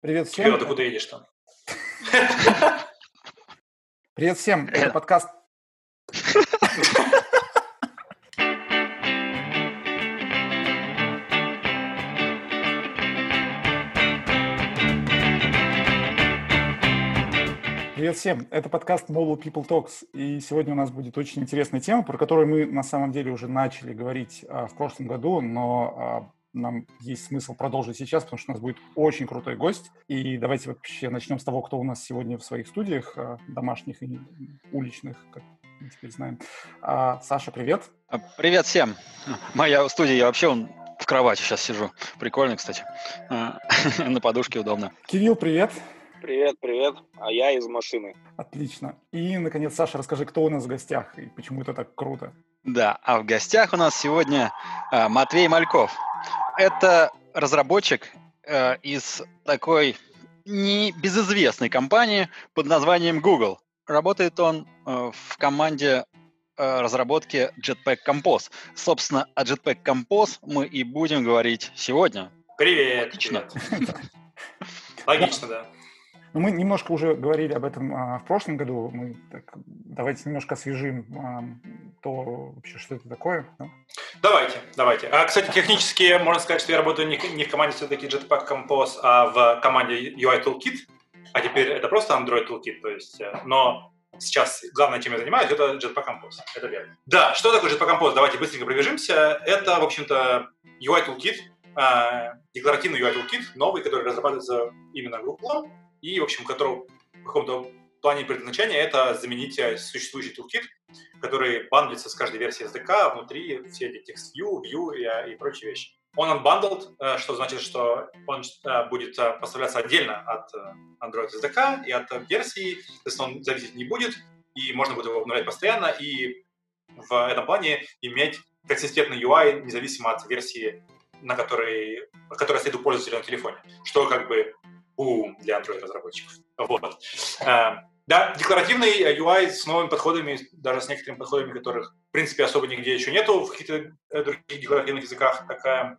Привет всем. Кирилл, ты куда едешь там? Привет всем. Это подкаст... Привет всем. Это подкаст Mobile People Talks. И сегодня у нас будет очень интересная тема, про которую мы на самом деле уже начали говорить а, в прошлом году, но а, нам есть смысл продолжить сейчас, потому что у нас будет очень крутой гость. И давайте вообще начнем с того, кто у нас сегодня в своих студиях, а, домашних и уличных, как мы теперь знаем. А, Саша, привет. А, привет всем. Моя студия, я вообще он в кровати сейчас сижу. Прикольно, кстати. А, на подушке удобно. Кирилл, привет. Привет, привет. А я из машины. Отлично. И, наконец, Саша, расскажи, кто у нас в гостях и почему это так круто. Да, а в гостях у нас сегодня э, Матвей Мальков. Это разработчик э, из такой небезызвестной компании под названием Google. Работает он э, в команде э, разработки Jetpack Compose. Собственно, о Jetpack Compose мы и будем говорить сегодня. Привет. Логично. Привет. Логично, да. Ну, мы немножко уже говорили об этом а, в прошлом году. Мы так, давайте немножко освежим а, то вообще, что это такое. Да? Давайте, давайте. А, кстати, технически можно сказать, что я работаю не, не в команде все-таки Jetpack Compose, а в команде UI Toolkit. А теперь это просто Android Toolkit, то есть, э, но сейчас главное, чем я занимаюсь, это Jetpack Compose. Это верно. Да, что такое Jetpack Compose? Давайте быстренько пробежимся. Это, в общем-то, UI Toolkit, э, декларативный UI Toolkit, новый, который разрабатывается именно Google и, в общем, которого в каком-то плане предназначения это заменить э, существующий toolkit, который бандлится с каждой версии SDK, внутри все эти text view, э, и прочие вещи. Он unbundled, э, что значит, что он будет поставляться отдельно от Android SDK и от версии, то он зависеть не будет, и можно будет его обновлять постоянно, и в этом плане иметь консистентный UI независимо от версии, на которой, которая стоит у пользователя на телефоне, что как бы бум для Android-разработчиков. Вот. А, да, декларативный UI с новыми подходами, даже с некоторыми подходами, которых, в принципе, особо нигде еще нету в каких-то э, других декларативных языках. Такая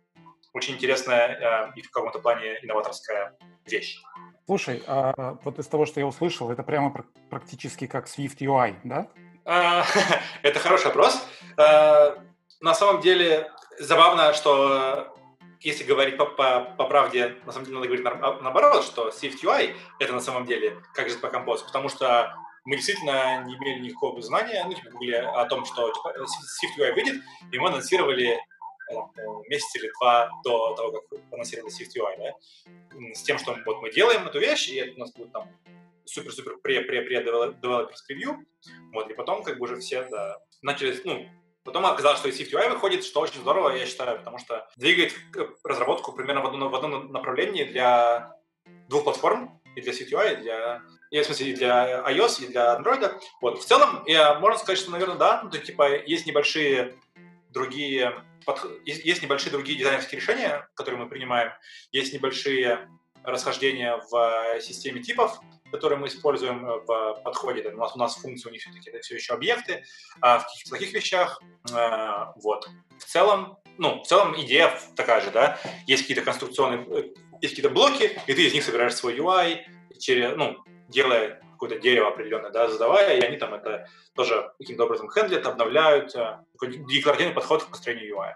очень интересная э, и в каком-то плане инноваторская вещь. Слушай, а вот из того, что я услышал, это прямо практически как Swift UI, да? Это хороший вопрос. На самом деле забавно, что если говорить по, по, по правде, на самом деле надо говорить на, наоборот, что Swift UI это на самом деле как же по Compose, потому что мы действительно не имели никакого знания, ну, типа, гугли о том, что типа, Swift UI выйдет, и мы анонсировали э, там, месяц или два до того, как анонсировали Swift UI, да, с тем, что вот мы делаем эту вещь, и это у нас будет там супер-супер пре-пре-пре developers preview, вот, и потом как бы уже все, да, начали, ну, Потом оказалось, что и SwiftUI выходит, что очень здорово, я считаю, потому что двигает разработку примерно в одном, в одном направлении для двух платформ, и для SwiftUI, и для, и, в смысле, и для iOS, и для Android. Вот. В целом, я, можно сказать, что, наверное, да, ну, то, типа, есть небольшие другие есть, есть небольшие другие дизайнерские решения, которые мы принимаем, есть небольшие расхождения в системе типов, которые мы используем э, в подходе. У нас, у нас функции у них все-таки это все еще объекты, а в каких-то таких вещах. Э, вот. В целом, ну, в целом идея такая же, да. Есть какие-то конструкционные, э, есть какие-то блоки, и ты из них собираешь свой UI, через, ну, делая какое-то дерево определенное, да, задавая, и они там это тоже каким-то образом хендлят, обновляют, такой декларативный подход к построению UI.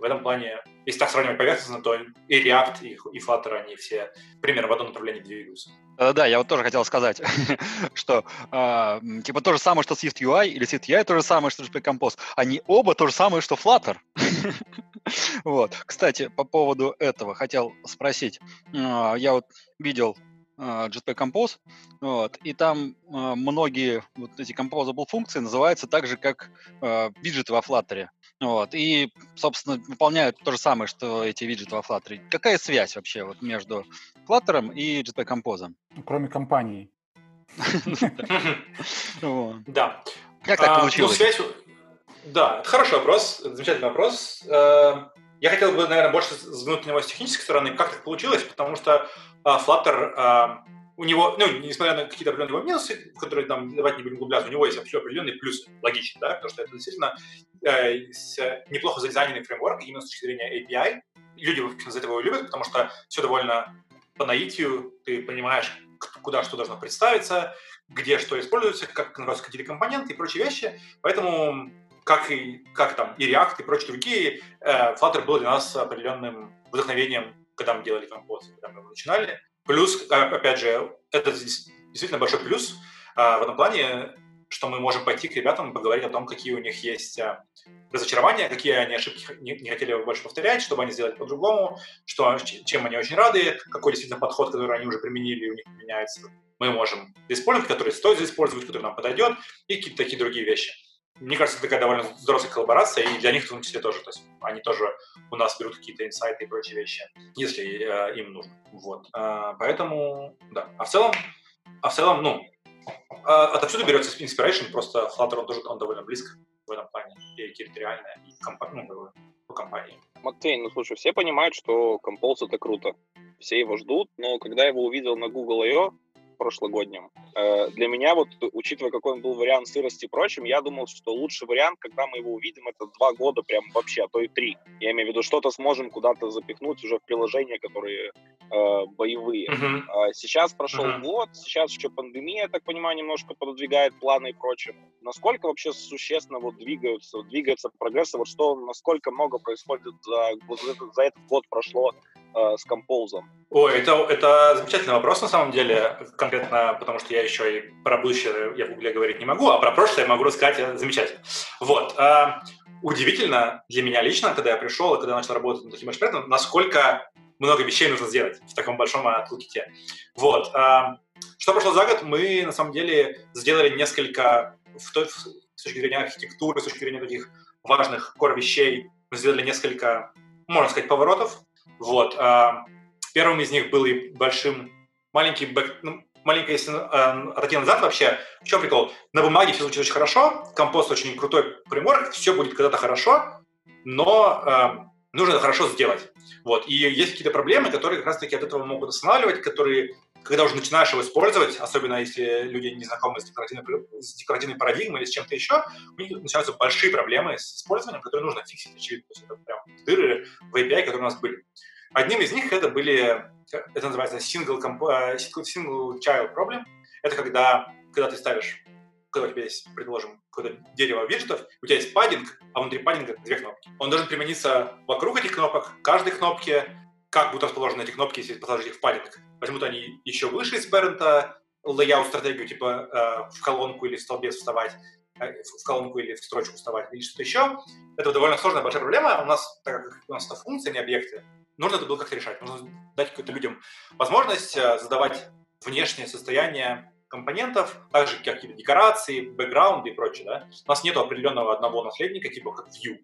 В этом плане, если так сравнивать поверхностно, то и React, и, и Flutter, они все примерно в одном направлении двигаются. Да, я вот тоже хотел сказать, что э, типа то же самое, что Swift UI или Swift UI, то же самое, что JPEG Compose. Они оба то же самое, что Flutter. вот. Кстати, по поводу этого хотел спросить. Э, я вот видел а, Jetpack Compose, вот, и там э, многие вот эти composable функции называются так же, как э, виджеты во Flutter. Вот, и, собственно, выполняют то же самое, что эти виджеты во Flutter. Какая связь вообще вот между Flutter и Jetpack Compose? Ну, кроме компании. Да. Как так а, получилось? Да, это хороший вопрос, замечательный вопрос. Э, я хотел бы, наверное, больше взглянуть на него с технической стороны, как так получилось, потому что а, Flutter, а, у него, ну, несмотря на какие-то определенные его минусы, в которые там давайте не будем углубляться, у него есть вообще определенные плюсы, логично, да, потому что это действительно э, неплохо задизайненный фреймворк именно с точки зрения API. Люди, из этого его любят, потому что все довольно по наитию, ты понимаешь, куда что должно представиться, где что используется, как конвертятся какие-то компоненты и прочие вещи. Поэтому, как и, как там, и React, и прочие другие, э, Flutter был для нас определенным вдохновением, когда мы делали композ, когда мы его начинали. Плюс, а, опять же, это действительно большой плюс а, в этом плане, что мы можем пойти к ребятам и поговорить о том, какие у них есть а, разочарования, какие они ошибки не, хотели бы больше повторять, чтобы они сделали по-другому, что, чем они очень рады, какой действительно подход, который они уже применили, у них меняется. Мы можем использовать, который стоит использовать, который нам подойдет, и какие-то такие другие вещи. Мне кажется, это такая довольно взрослая коллаборация, и для них в том числе тоже. То есть они тоже у нас берут какие-то инсайты и прочие вещи, если э, им нужно. Вот. А, поэтому, да. А в целом, а в целом, ну, а, отовсюду берется inspiration, просто Flutter, он тоже он довольно близко в этом плане, и территориально, и компа- ну, по компании. Матвей, ну слушай, все понимают, что Compose это круто. Все его ждут, но когда я его увидел на Google I.O., прошлогоднем. Э, для меня, вот, учитывая, какой он был вариант сырости и прочим, я думал, что лучший вариант, когда мы его увидим, это два года прям вообще, а то и три. Я имею в виду, что-то сможем куда-то запихнуть уже в приложения, которые э, боевые. Uh-huh. Сейчас прошел uh-huh. год, сейчас еще пандемия, я так понимаю, немножко пододвигает планы и прочее. Насколько вообще существенно вот двигаются, двигается прогресс, вот что, насколько много происходит за, за этот год прошло э, с композом? Ой, это, это замечательный вопрос на самом деле, конкретно потому что я еще и про будущее я в Гугле говорить не могу, а про прошлое я могу рассказать замечательно. Вот. Э, удивительно для меня лично, когда я пришел и когда начал работать над таким экспертом, насколько много вещей нужно сделать в таком большом тулките. Вот. Э, что прошло за год? Мы, на самом деле, сделали несколько, в той, с точки зрения архитектуры, с точки зрения таких важных кор вещей, мы сделали несколько, можно сказать, поворотов. Вот. А, первым из них был и большим, маленький бэк, ну, маленькая, если э, отойти назад вообще, в чем прикол? На бумаге все звучит очень хорошо, компост очень крутой примор, все будет когда-то хорошо, но э, нужно это хорошо сделать. Вот. И есть какие-то проблемы, которые как раз-таки от этого могут останавливать, которые, когда уже начинаешь его использовать, особенно если люди не знакомы с декоративной, с декоративной парадигмой или с чем-то еще, у них начинаются большие проблемы с использованием, которые нужно фиксить, очевидно. То есть это прям дыры в API, которые у нас были. Одним из них это были, это называется single, э, single child problem. Это когда, когда ты ставишь, когда у тебя есть, предположим, какое-то дерево виджетов, у тебя есть паддинг, а внутри паддинга две кнопки. Он должен примениться вокруг этих кнопок, каждой кнопке, как будут расположены эти кнопки, если положить их в паддинг. Возьмут они еще выше из парента, layout стратегию, типа э, в колонку или в столбец вставать, э, в колонку или в строчку вставать, или что-то еще. Это довольно сложная большая проблема. У нас, так как у нас это функции, не объекты, нужно это было как-то решать. Нужно дать какой-то людям возможность э, задавать внешнее состояние компонентов, так же какие-то декорации, бэкграунды и прочее. Да? У нас нет определенного одного наследника, типа как view.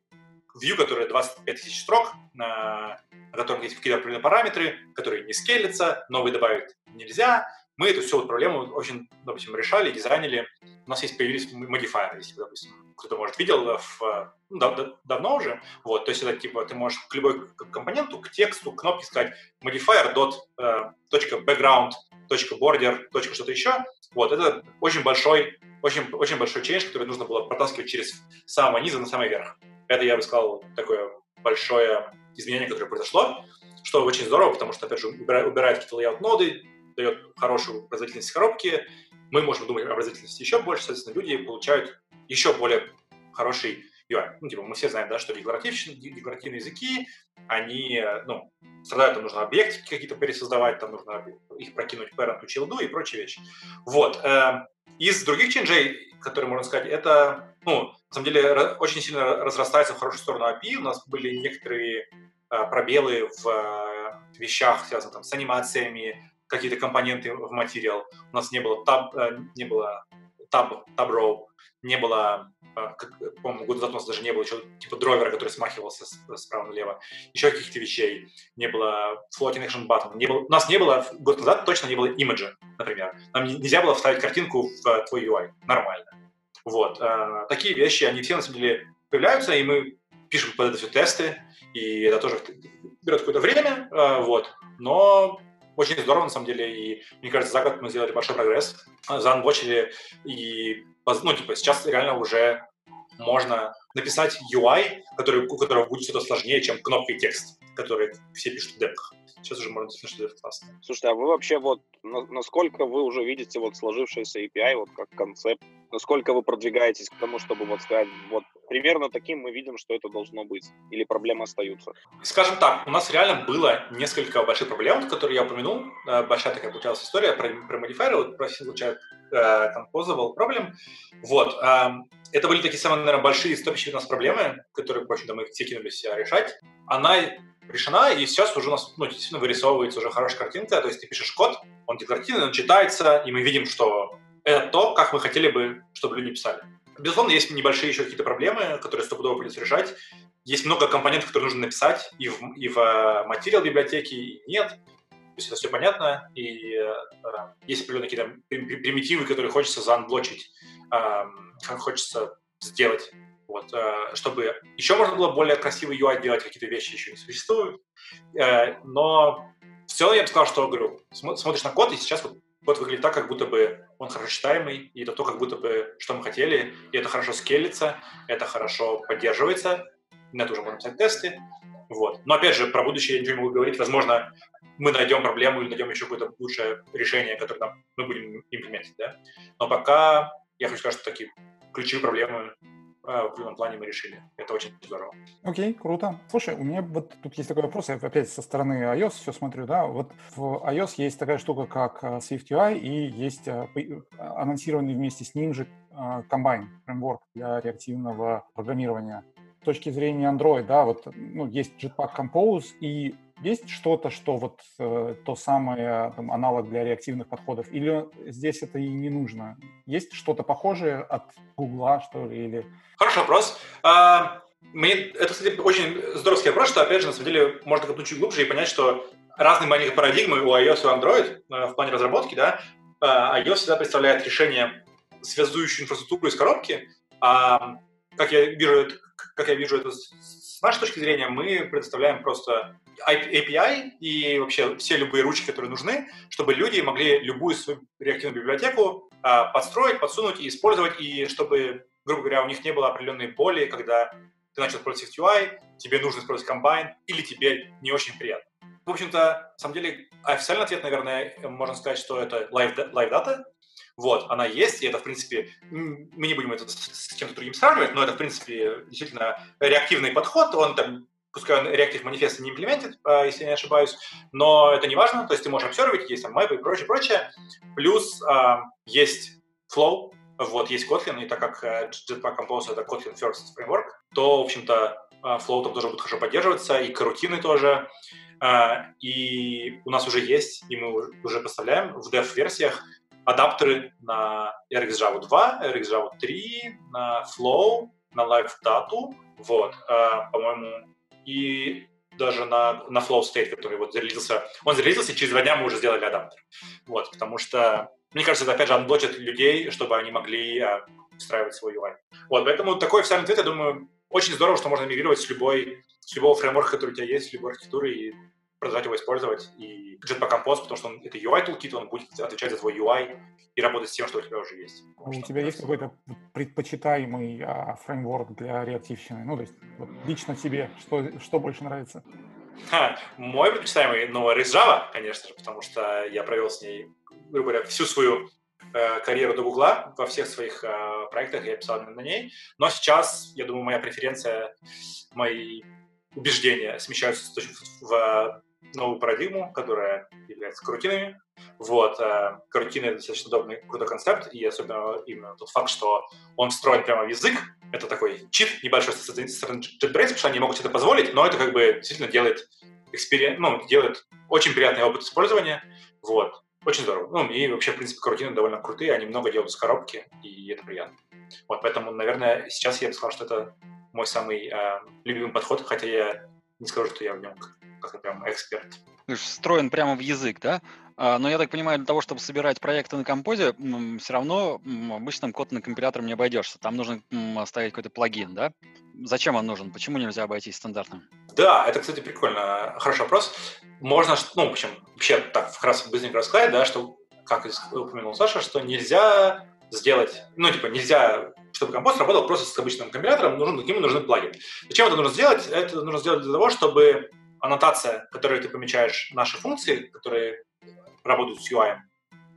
View, который 25 тысяч строк, на, на котором есть какие-то определенные параметры, которые не скелятся, новые добавить нельзя. Мы эту всю вот проблему очень, допустим, решали, дизайнили. У нас есть появились модифайеры, если, допустим, кто-то, может, видел в, ну, дав давно уже. Вот, то есть это типа ты можешь к любой компоненту, к тексту, к кнопке сказать modifier dot, э, точка background, точка border, точка что-то еще. Вот, это очень большой, очень, очень большой change, который нужно было протаскивать через самого низа на самый верх. Это, я бы сказал, такое большое изменение, которое произошло, что очень здорово, потому что, опять же, убирает, какие-то layout-ноды, дает хорошую производительность коробки, мы можем думать о производительности еще больше, соответственно, люди получают еще более хороший UI. Ну, типа, мы все знаем, да, что декларативные, декларативные языки, они, ну, страдают, там нужно объекты какие-то пересоздавать, там нужно их прокинуть parent to и прочие вещи. Вот. Эм, из других ченджей, которые можно сказать, это, ну, на самом деле, очень сильно разрастается в хорошую сторону API. У нас были некоторые э, пробелы в э, вещах, связанных там, с анимациями, какие-то компоненты в материал. У нас не было таб, э, не было таб, таб row, не было, как, по-моему, год назад у нас даже не было еще типа драйвера, который смахивался справа налево, еще каких-то вещей, не было floating action button, не было, у нас не было, год назад точно не было имиджа, например. Нам нельзя было вставить картинку в а, твой UI, нормально. Вот. Такие вещи, они все на самом деле появляются, и мы пишем под это все тесты, и это тоже берет какое-то время, вот. Но очень здорово, на самом деле, и мне кажется, за год мы сделали большой прогресс, заанбочили, и, ну, типа, сейчас реально уже можно написать UI, который, у которого будет что-то сложнее, чем кнопка и текст. Которые все пишут в депах. Сейчас уже можно сказать, что это классно. Слушайте, а вы вообще вот, насколько вы уже видите вот сложившийся API вот как концепт, насколько вы продвигаетесь к тому, чтобы вот сказать, вот примерно таким мы видим, что это должно быть, или проблемы остаются? Скажем так, у нас реально было несколько больших проблем, которые я упомянул. Э, большая такая получалась история про, про модифайеры, вот про uh, composable problem. Вот. Эм, это были такие самые, наверное, большие стопящие у нас проблемы, которые, в общем-то, мы все кинулись решать. Она решена, и сейчас уже у нас ну, действительно вырисовывается уже хорошая картинка, то есть ты пишешь код, он декларативный, он читается, и мы видим, что это то, как мы хотели бы, чтобы люди писали. Безусловно, есть небольшие еще какие-то проблемы, которые стопудово придется решать. Есть много компонентов, которые нужно написать и в, и в э, материал библиотеки, и нет. То есть это все понятно, и э, есть определенные какие-то примитивы, которые хочется заанблочить, э, хочется сделать вот, э, чтобы еще можно было более красивый UI делать, какие-то вещи еще не существуют. Э, но в целом я бы сказал, что, говорю, смотришь на код, и сейчас вот код выглядит так, как будто бы он хорошо читаемый, и это то, как будто бы, что мы хотели, и это хорошо скелится, это хорошо поддерживается, на это уже можно писать тесты. Вот. Но опять же, про будущее я ничего не могу говорить. Возможно, мы найдем проблему или найдем еще какое-то лучшее решение, которое мы будем имплементировать. Да? Но пока я хочу сказать, что такие ключевые проблемы в определенном плане мы решили. Это очень здорово. Окей, круто. Слушай, у меня вот тут есть такой вопрос, я опять со стороны iOS все смотрю, да, вот в iOS есть такая штука, как а, SwiftUI, и есть а, анонсированный вместе с ним же Combine фреймворк для реактивного программирования. С точки зрения Android, да, вот ну, есть Jetpack Compose, и есть что-то, что вот э, то самое там, аналог для реактивных подходов, или здесь это и не нужно? Есть что-то похожее от Гугла, что ли, или... Хороший вопрос. А, мне, это, кстати, очень здоровский вопрос, что, опять же, на самом деле, можно копнуть чуть глубже и понять, что разные маленькие парадигмы у iOS и Android э, в плане разработки, да, э, iOS всегда представляет решение, связующую инфраструктуру из коробки, а как я вижу, как я вижу это с нашей точки зрения, мы предоставляем просто API и вообще все любые ручки, которые нужны, чтобы люди могли любую свою реактивную библиотеку а, подстроить, подсунуть и использовать, и чтобы, грубо говоря, у них не было определенной боли, когда ты начал использовать UI, тебе нужно использовать комбайн, или тебе не очень приятно. В общем-то, на самом деле, официальный ответ, наверное, можно сказать, что это live, live data. Вот, она есть, и это, в принципе, мы не будем это с чем-то другим сравнивать, но это, в принципе, действительно реактивный подход, он там пускай он Reactive Manifest не имплементит, а, если я не ошибаюсь, но это не важно, то есть ты можешь обсервить, есть там мэпы и прочее, прочее. Плюс а, есть Flow, вот, есть Kotlin, и так как э, Jetpack Compose — это Kotlin First Framework, то, в общем-то, а, Flow там тоже будет хорошо поддерживаться, и карутины тоже. И у нас уже есть, и мы уже поставляем в dev-версиях адаптеры на RxJava 2, RxJava 3, на Flow, на Live Data, вот, по-моему, и даже на, на Flow State, который вот зарелизился, он зарелизился, через два дня мы уже сделали адаптер. Вот, потому что, мне кажется, это опять же анблочит людей, чтобы они могли а, встраивать свой UI. Вот, поэтому такой официальный ответ, я думаю, очень здорово, что можно мигрировать с любой, с любого фреймворка, который у тебя есть, с любой архитектуры, и продолжать его использовать. И Jetpack Compose, потому что он, это UI toolkit, он будет отвечать за твой UI и работать с тем, что у тебя уже есть. У тебя есть какой-то предпочитаемый а, фреймворк для реактивщины? Ну, то есть вот, лично тебе что, что больше нравится? Ха, мой предпочитаемый, ну, RxJava, конечно же, потому что я провел с ней, грубо говоря, всю свою э, карьеру до Гугла, во всех своих э, проектах я писал на ней. Но сейчас, я думаю, моя преференция, мои убеждения смещаются в новую парадигму, которая является карутинами. Вот, э, карутины — это достаточно удобный, крутой концепт, и особенно именно тот факт, что он встроен прямо в язык, это такой чит небольшой со стороны JetBrains, потому что они могут себе это позволить, но это как бы действительно делает эксперимент, ну, делает очень приятный опыт использования, вот, очень здорово. Ну, и вообще, в принципе, карутины довольно крутые, они много делают с коробки, и это приятно. Вот, поэтому, наверное, сейчас я бы сказал, что это мой самый э, любимый подход, хотя я не скажу, что я в нем как-то прям эксперт. Встроен прямо в язык, да? А, но я так понимаю, для того, чтобы собирать проекты на композе, все равно обычным кодным компилятором не обойдешься. Там нужно оставить какой-то плагин, да? Зачем он нужен? Почему нельзя обойтись стандартным? Да, это, кстати, прикольно. Хороший вопрос. Можно, ну, в общем, вообще так вкратце быстренько рассказать, да, что, как упомянул Саша, что нельзя сделать, ну, типа, нельзя, чтобы компост работал просто с обычным компилятором, нужен, к нему нужны плагины. Зачем это нужно сделать? Это нужно сделать для того, чтобы аннотация, которой ты помечаешь наши функции, которые работают с UI,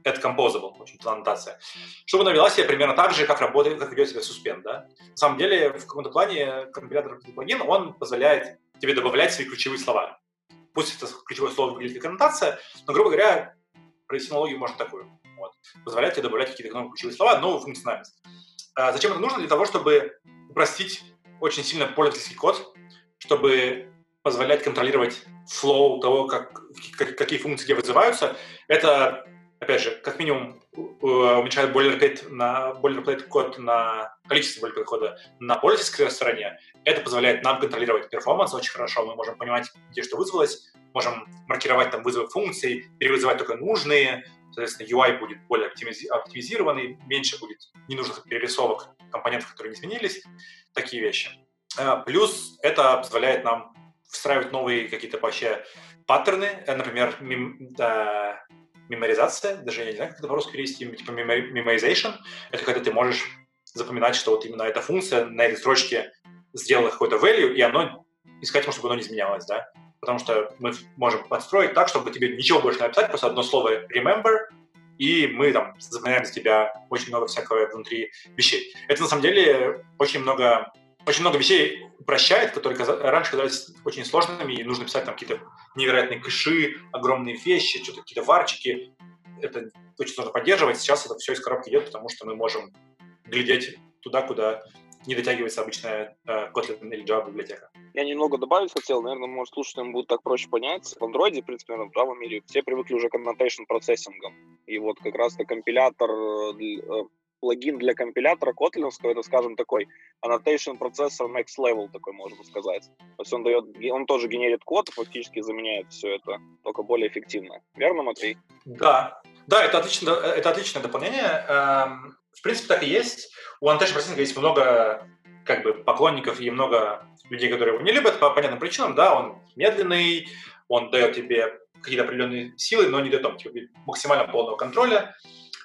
это composable, в общем-то, аннотация, чтобы она вела себя примерно так же, как работает, как ведет себя suspend, да. На самом деле, в каком-то плане компилятор плагин, он позволяет тебе добавлять свои ключевые слова. Пусть это ключевое слово выглядит как аннотация, но, грубо говоря, провести аналогию можно такую. Вот. Позволяет тебе добавлять какие-то ключевые слова, новую функциональность. А зачем это нужно? Для того, чтобы упростить очень сильно пользовательский код, чтобы позволять контролировать флоу того, как, как, какие функции где вызываются. Это, опять же, как минимум уменьшает boilerplate, на, boilerplate код на количество boilerplate кода на пользовательской стороне. Это позволяет нам контролировать перформанс очень хорошо. Мы можем понимать, где что вызвалось, можем маркировать там вызовы функций, перевызывать только нужные, соответственно, UI будет более оптимизированный, меньше будет ненужных перерисовок компонентов, которые не изменились, такие вещи. А, плюс это позволяет нам встраивать новые какие-то вообще паттерны, э, например, мем, да, меморизация, даже я не знаю, как это по-русски перевести, типа memorization, это когда ты можешь запоминать, что вот именно эта функция на этой строчке сделала какой-то value, и оно искать, чтобы оно не изменялось, да потому что мы можем подстроить так, чтобы тебе ничего больше не написать, просто одно слово remember, и мы там запоминаем за тебя очень много всякого внутри вещей. Это на самом деле очень много, очень много вещей упрощает, которые раньше казались очень сложными, и нужно писать там какие-то невероятные кэши, огромные вещи, что-то какие-то варчики. Это очень сложно поддерживать. Сейчас это все из коробки идет, потому что мы можем глядеть туда, куда не дотягивается обычная э, Kotlin или Java библиотека. Я немного добавить хотел, наверное, может, слушателям будет так проще понять. В Android, в принципе, наверное, в Java мире все привыкли уже к annotation процессингам. И вот как раз-то компилятор, э, плагин для компилятора котлиновского, это, скажем, такой annotation процессор next level, такой можно сказать. То есть он дает, он тоже генерит код фактически заменяет все это, только более эффективно. Верно, Матвей? Да, да, это, отлично, это отличное дополнение. В принципе, так и есть. У annotation процессинга есть много как бы поклонников и много людей, которые его не любят по понятным причинам, да, он медленный, он дает тебе какие-то определенные силы, но не дает там, типа, максимально полного контроля.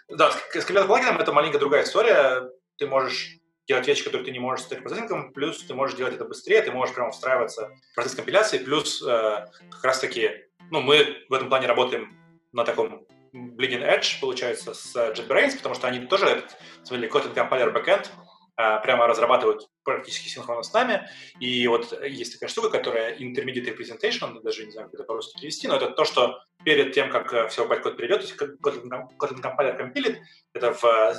Да, с, с плагином это маленькая другая история. Ты можешь делать вещи, которые ты не можешь с процессингом, плюс ты можешь делать это быстрее, ты можешь прямо встраиваться в процесс компиляции, плюс э, как раз-таки, ну, мы в этом плане работаем на таком bleeding edge, получается, с JetBrains, потому что они тоже этот, смотрели, Kotlin Compiler Backend, а, прямо разрабатывают практически синхронно с нами. И вот есть такая штука, которая intermediate representation, даже не знаю, как это по-русски перевести, но это то, что перед тем, как э, все байткод перейдет, то есть Kotlin, Compiler компилит, это в э,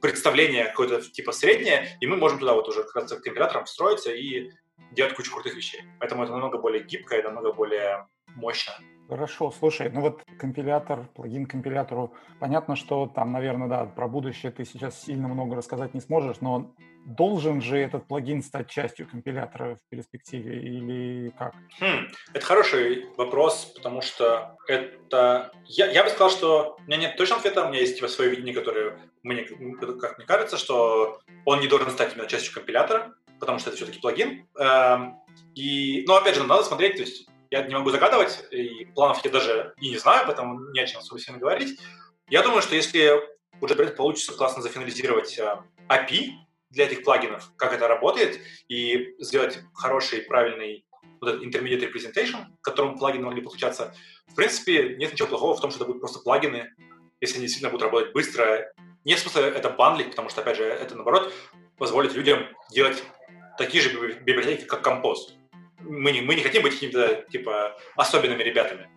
представление какое-то типа среднее, и мы можем туда вот уже как раз к компиляторам встроиться и делать кучу крутых вещей. Поэтому это намного более гибко намного более мощно. Хорошо, слушай, ну вот компилятор, плагин компилятору, понятно, что там, наверное, да, про будущее ты сейчас сильно много рассказать не сможешь, но должен же этот плагин стать частью компилятора в перспективе или как? Хм, это хороший вопрос, потому что это... Я, я бы сказал, что у меня нет точного ответа, у меня есть типа, свое видение, которое мне, как мне кажется, что он не должен стать именно частью компилятора, потому что это все-таки плагин. Эм, и, но опять же, надо смотреть, то есть я не могу загадывать, и планов я даже и не знаю, поэтому не о чем сильно говорить. Я думаю, что если у JetBrains получится классно зафинализировать э, API для этих плагинов, как это работает, и сделать хороший, правильный вот этот intermediate representation, к которому плагины могли подключаться, в принципе, нет ничего плохого в том, что это будут просто плагины, если они действительно будут работать быстро. Нет смысла это бандлить, потому что, опять же, это, наоборот, позволит людям делать такие же библиотеки, как Compose мы не, мы не хотим быть какими-то, типа, особенными ребятами.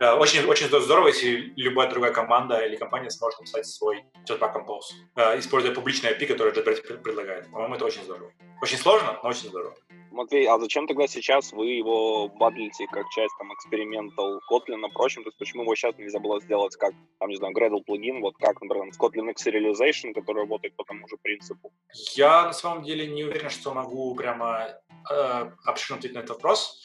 Очень, очень здорово, если любая другая команда или компания сможет написать свой Jetpack Compose, э, используя публичное API, которое JetBrains предлагает. По-моему, это очень здорово. Очень сложно, но очень здорово. Матвей, а зачем тогда сейчас вы его бадлите как часть там экспериментал Kotlin, прочим? То есть почему его сейчас нельзя было сделать как, там, не знаю, Gradle плагин, вот как, например, с Kotlin X Serialization, который работает по тому же принципу? Я на самом деле не уверен, что могу прямо э, обширно ответить на этот вопрос.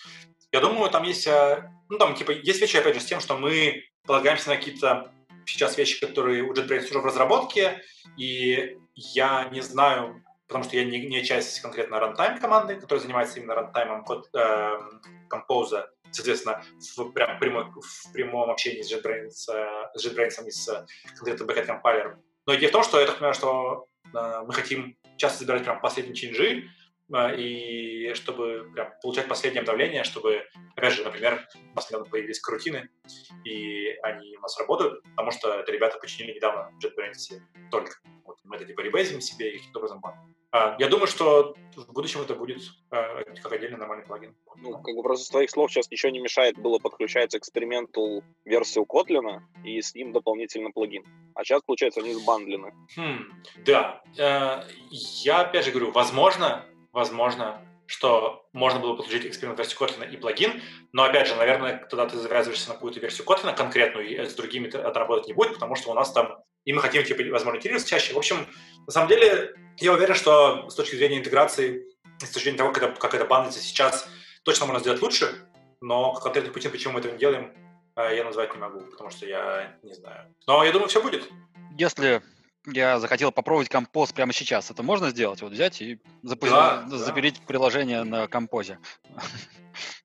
Я думаю, там есть, э, ну, там, типа, есть вещи, опять же, с тем, что мы полагаемся на какие-то сейчас вещи, которые у JetBrains уже в разработке, и я не знаю, потому что я не, не часть конкретно runtime команды, которая занимается именно рантаймом код э, соответственно, в, прям, прямо, в прямом общении с JetBrains, э, с JetBrains и с конкретно backend компайлером. Но идея в том, что я так понимаю, что э, мы хотим часто забирать прям последние чинжи, а, и чтобы прям, получать последнее обновление, чтобы, опять же, например, недавно появились карутины, и они у нас работают, потому что это ребята починили недавно JetBrains только. Вот, мы это типа ребейзим себе и каким-то образом а, Я думаю, что в будущем это будет а, как отдельный нормальный плагин. Ну, как бы просто с твоих слов сейчас ничего не мешает было подключать экспериментал версию Kotlin и с ним дополнительно плагин. А сейчас, получается, они сбандлены. Хм, да. Э, я опять же говорю, возможно, возможно, что можно было подключить эксперимент версию Kotlin и плагин, но, опять же, наверное, тогда ты завязываешься на какую-то версию Kotlin конкретную, и с другими это работать не будет, потому что у нас там, и мы хотим, типа, возможно, итерироваться чаще. В общем, на самом деле, я уверен, что с точки зрения интеграции, с точки зрения того, как это, как это бандится сейчас, точно можно сделать лучше, но конкретных причин, почему мы этого не делаем, э, я назвать не могу, потому что я не знаю. Но я думаю, все будет. Если я захотел попробовать композ прямо сейчас. Это можно сделать? Вот взять и запу... да, запилить да. приложение на композе.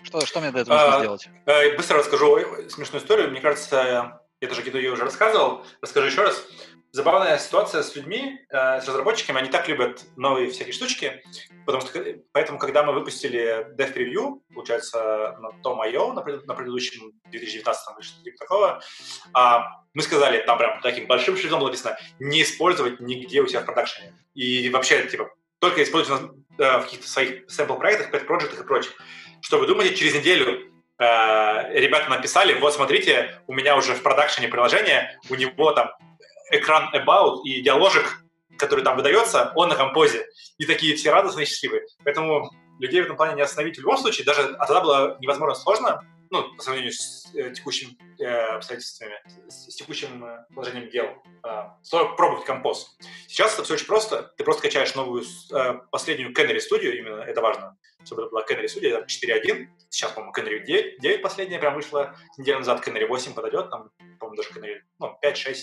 Что, что мне для этого нужно а, сделать? Э, быстро расскажу смешную историю. Мне кажется, я даже где-то ее уже рассказывал. Расскажу еще раз. Забавная ситуация с людьми, э, с разработчиками. Они так любят новые всякие штучки, потому что поэтому, когда мы выпустили Dev Preview, получается, на том IO, на, на предыдущем 2019 или что-то типа такого, а, мы сказали, там прям таким большим шрифтом было написано, не использовать нигде у себя в продакшене. И вообще, типа, только использовать э, в каких-то своих сэмпл-проектах, пэт-проектах и прочих. Что вы думаете, через неделю э, ребята написали, вот смотрите, у меня уже в продакшене приложение, у него там экран about и диаложик, который там выдается, он на композе. И такие все радостные и счастливые. Поэтому людей в этом плане не остановить в любом случае. Даже а тогда было невозможно сложно, ну, по сравнению с э, текущими э, обстоятельствами, с, с текущим э, положением дел, э, пробовать композ. Сейчас это все очень просто. Ты просто качаешь новую, э, последнюю Canary студию, именно это важно, чтобы это была Canary студия 4.1. Сейчас, по-моему, Canary 9, 9 последняя прям вышла неделю назад, Canary 8 подойдет, там, по-моему, даже Canary ну, 5-6.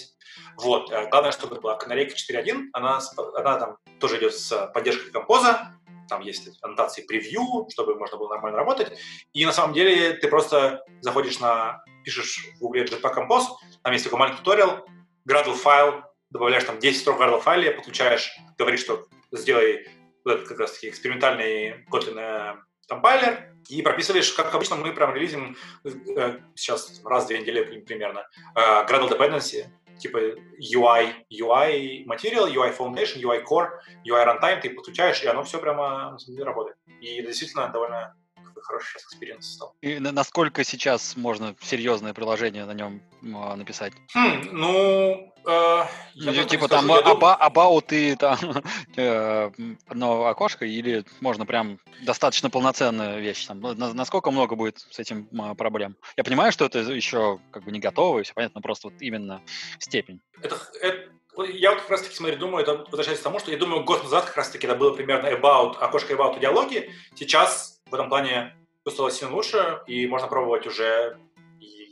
Вот. Э, главное, чтобы это была Canary 4.1, она, она там тоже идет с поддержкой композа, там есть аннотации превью, чтобы можно было нормально работать. И на самом деле ты просто заходишь на, пишешь в Google Jetpack Compose, там есть такой маленький туториал, Gradle файл, добавляешь там 10 строк Gradle файле, подключаешь, говоришь, что сделай этот как раз таки экспериментальный Kotlin компайлер и прописываешь, как обычно мы прям релизим э, сейчас раз в две недели примерно, э, Gradle dependency, типа UI, UI Material, UI Foundation, UI Core, UI Runtime, ты подключаешь, и оно все прямо на самом деле работает. И действительно довольно хороший сейчас experience стал. И насколько сейчас можно серьезное приложение на нем а, написать? Хм, ну, э, ну типа там скажу, аба, about и там э, одно окошко, или можно прям достаточно полноценная вещь? Там, насколько много будет с этим проблем? Я понимаю, что это еще как бы не готово, и все понятно, просто вот именно степень. Это, это я вот как раз таки, смотри, думаю, это возвращается к тому, что я думаю, год назад как раз таки это было примерно about, окошко about диалоги. Сейчас в этом плане все сильно лучше, и можно пробовать уже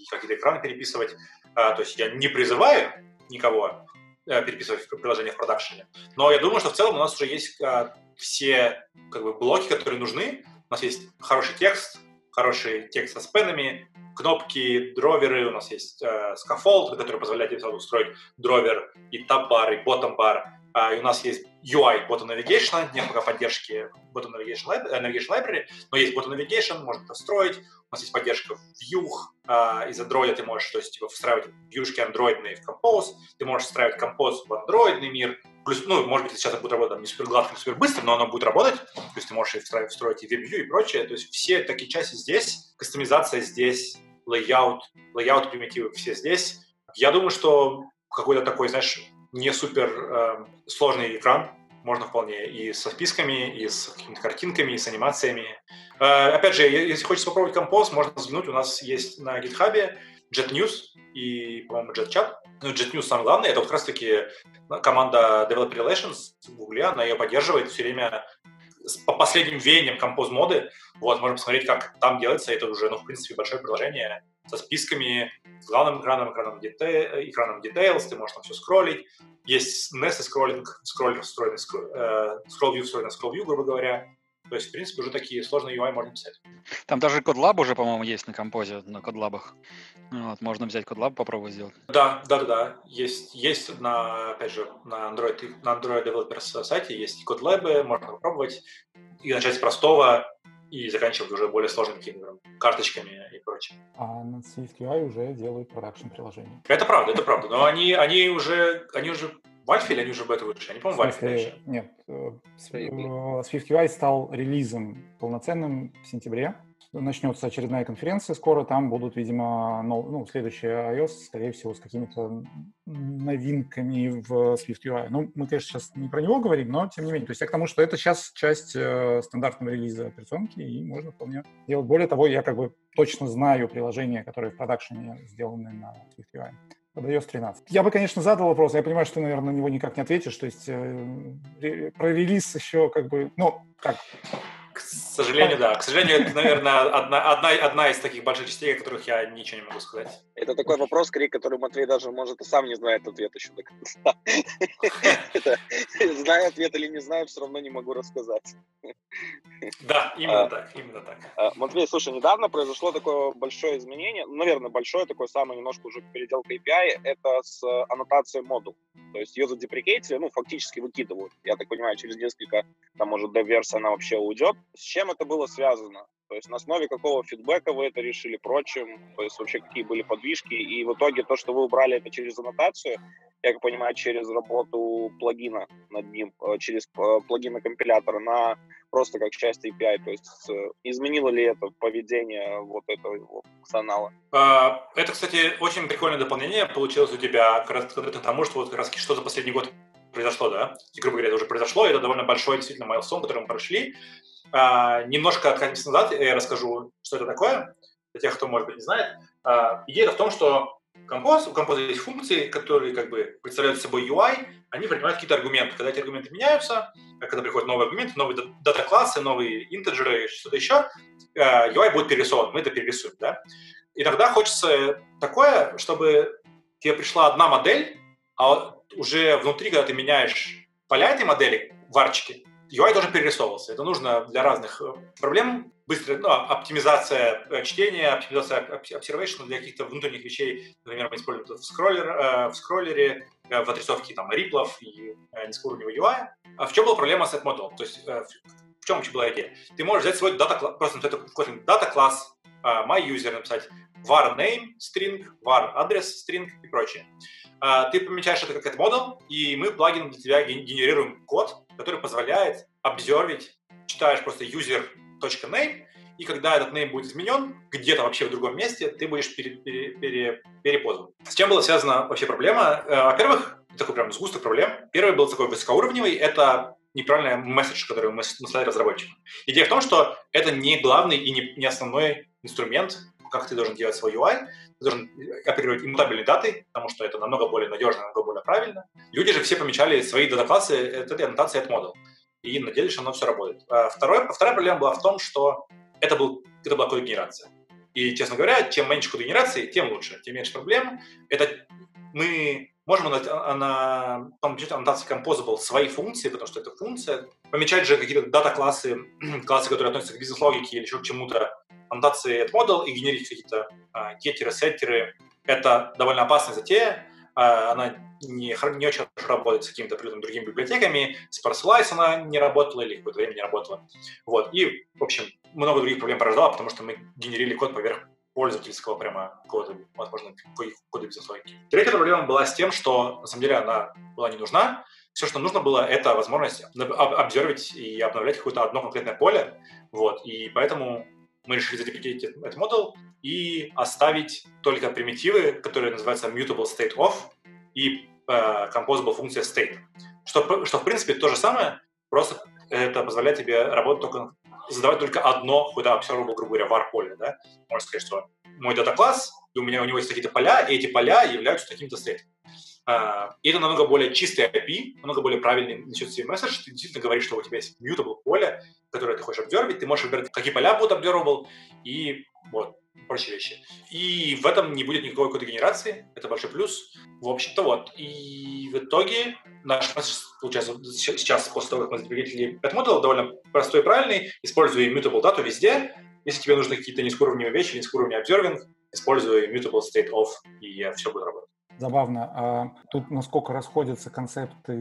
какие-то экраны переписывать. А, то есть я не призываю никого а, переписывать приложение в продакшене, но я думаю, что в целом у нас уже есть а, все как бы, блоки, которые нужны. У нас есть хороший текст, хороший текст со спенами, кнопки, дроверы, у нас есть э, который позволяет тебе устроить дровер и таб-бар, и ботом-бар, Uh, и у нас есть UI Bottom Navigation, нет пока поддержки Bottom Navigation, uh, Navigation Library, но есть Bottom Navigation, можно это встроить. У нас есть поддержка Vue, uh, из Android ты можешь, то есть, типа, встраивать вьюшки андроидные в Compose, ты можешь встраивать Compose в андроидный мир, плюс, ну, может быть, сейчас это будет работать там, не супер гладко, не супер быстро, но оно будет работать, то есть ты можешь и встроить, встроить и WebView и прочее, то есть все такие части здесь, кастомизация здесь, layout, layout примитивы все здесь. Я думаю, что какой-то такой, знаешь, не супер э, сложный экран, можно вполне и со списками, и с какими-то картинками, и с анимациями. Э, опять же, если хочется попробовать композ, можно взглянуть, у нас есть на GitHub Jet News и, по-моему, Jet Chat. Ну, Jet News самое главное, это вот как раз-таки команда Developer Relations в Google, она ее поддерживает все время по последним веяниям композ-моды. Вот, можно посмотреть, как там делается. Это уже, ну, в принципе, большое приложение со списками, с главным экраном, экраном, detail, экраном Details, ты можешь там все скроллить. Есть nested скроллинг, скроллинг встроенный, э, scroll view встроенный scroll view, грубо говоря. То есть, в принципе, уже такие сложные UI можно писать. Там даже CodeLab уже, по-моему, есть на композе, на CodeLab. Вот, можно взять CodeLab, попробовать сделать. Да, да, да, да. Есть, есть на, опять же, на Android, на Android Developers сайте есть CodeLab, можно попробовать и начать с простого и заканчивать уже более сложными какими-то карточками и прочим. А на SwiftUI уже делают продакшн приложение. Это правда, это правда. Но они, они уже, они уже в Альфе или они уже бета вышли? Они, по-моему, в Альфе еще. Нет, э, SwiftUI стал релизом полноценным в сентябре начнется очередная конференция скоро, там будут, видимо, ну, следующая iOS, скорее всего, с какими-то новинками в SwiftUI. Ну, мы, конечно, сейчас не про него говорим, но тем не менее. То есть я к тому, что это сейчас часть э, стандартного релиза операционки, и можно вполне делать. Более того, я как бы точно знаю приложения, которые в продакшене сделаны на SwiftUI под iOS 13. Я бы, конечно, задал вопрос, я понимаю, что ты, наверное, на него никак не ответишь, то есть э, про релиз еще как бы, ну, как, к сожалению, да. К сожалению, это, наверное, одна, одна, одна из таких больших частей, о которых я ничего не могу сказать. Это такой вопрос, скорее, который Матвей даже, может, и сам не знает ответ еще до конца. Знаю ответ или не знаю, все равно не могу рассказать. Да, именно а, так, именно так. А, Матвей, слушай, недавно произошло такое большое изменение, ну, наверное, большое, такое самое немножко уже переделка API, это с аннотацией модул. То есть ее задеприкейтили, ну, фактически выкидывают. Я так понимаю, через несколько, там, может, до версии она вообще уйдет. С чем это было связано? То есть на основе какого фидбэка вы это решили, прочим, то есть вообще какие были подвижки, и в итоге то, что вы убрали это через аннотацию, я как понимаю, через работу плагина над ним, э, через э, плагина компилятора на просто как часть API, то есть изменило ли это поведение вот этого функционала? А, это, кстати, очень прикольное дополнение получилось у тебя, конкретно тому, что вот как раз что за последний год произошло, да, и, грубо говоря, это уже произошло, это довольно большой действительно майлстон, который мы прошли, а, немножко откатимся назад, я расскажу, что это такое, для тех, кто, может быть, не знает. А, идея в том, что композ, у композа есть функции, которые как бы представляют собой UI, они принимают какие-то аргументы. Когда эти аргументы меняются, когда приходят новые аргументы, новые дата-классы, новые интеджеры, что-то еще, а, UI будет перерисован, мы это перерисуем, да. И тогда хочется такое, чтобы тебе пришла одна модель, а уже внутри, когда ты меняешь поля этой модели, варчики, UI тоже перерисовывался. Это нужно для разных э, проблем. Быстрая ну, оптимизация э, чтения, оптимизация observation для каких-то внутренних вещей. Например, мы используем это в, скроллер, э, в скроллере, в отрисовке там, риплов и низкоуровневого UI. А в чем была проблема с AdModel? То есть в чем вообще была идея? Ты можешь взять свой дата просто написать дата класс, my user написать var name string, var адрес string и прочее. Ты помечаешь это как AdModel, и мы плагин для тебя генерируем код, который позволяет обзорвить, читаешь просто user.name, и когда этот name будет изменен где-то вообще в другом месте, ты будешь пере, пере, пере, перепозван. С чем была связана вообще проблема? Э, во-первых, такой прям сгусток проблем. Первый был такой высокоуровневый, это неправильный месседж, который мы слали разработчикам. Идея в том, что это не главный и не, не основной инструмент, как ты должен делать свой UI, должен оперировать иммутабельной датой, потому что это намного более надежно, намного более правильно. Люди же все помечали свои дата-классы этой аннотацией от модул. И надеялись, что оно все работает. А второе, вторая проблема была в том, что это, был, это была код-генерация. И, честно говоря, чем меньше код-генерации, тем лучше, тем меньше проблем. Это мы можем на, на помечать аннотации composable свои функции, потому что это функция. Помечать же какие-то дата-классы, классы, которые относятся к бизнес-логике или еще к чему-то, аннотации от model и генерить какие-то а, геттеры, сеттеры. Это довольно опасная затея. А, она не, не очень хорошо работает с какими-то определенными другими библиотеками. С Parcelize она не работала или какое-то время не работала. Вот. И, в общем, много других проблем порождала, потому что мы генерили код поверх пользовательского прямо кода, возможно, кода бизнес-логики. Третья проблема была с тем, что, на самом деле, она была не нужна. Все, что нужно было, это возможность обзорвить и обновлять какое-то одно конкретное поле. Вот. И поэтому мы решили задеприкетить этот модуль и оставить только примитивы, которые называются mutable state of и э, composable функция state. Что, что, в принципе, то же самое, просто это позволяет тебе работать только, задавать только одно, куда observable, грубо говоря, var поле, да? Можно сказать, что мой дата-класс, и у меня у него есть какие-то поля, и эти поля являются таким-то стейтом. Uh, и это намного более чистый API, намного более правильный несет себе месседж. Ты действительно говоришь, что у тебя есть mutable поле, которое ты хочешь обдервить. Ты можешь выбирать, какие поля будут observable, и вот прочие вещи. И в этом не будет никакой кодогенерации, это большой плюс. В общем-то, вот. И в итоге наш получается, сейчас, после того, как мы этот модуль, довольно простой и правильный, используя immutable дату везде. Если тебе нужны какие-то низкоуровневые вещи, низкоуровневый observing, используй immutable state of, и все будет работать забавно. А тут насколько расходятся концепты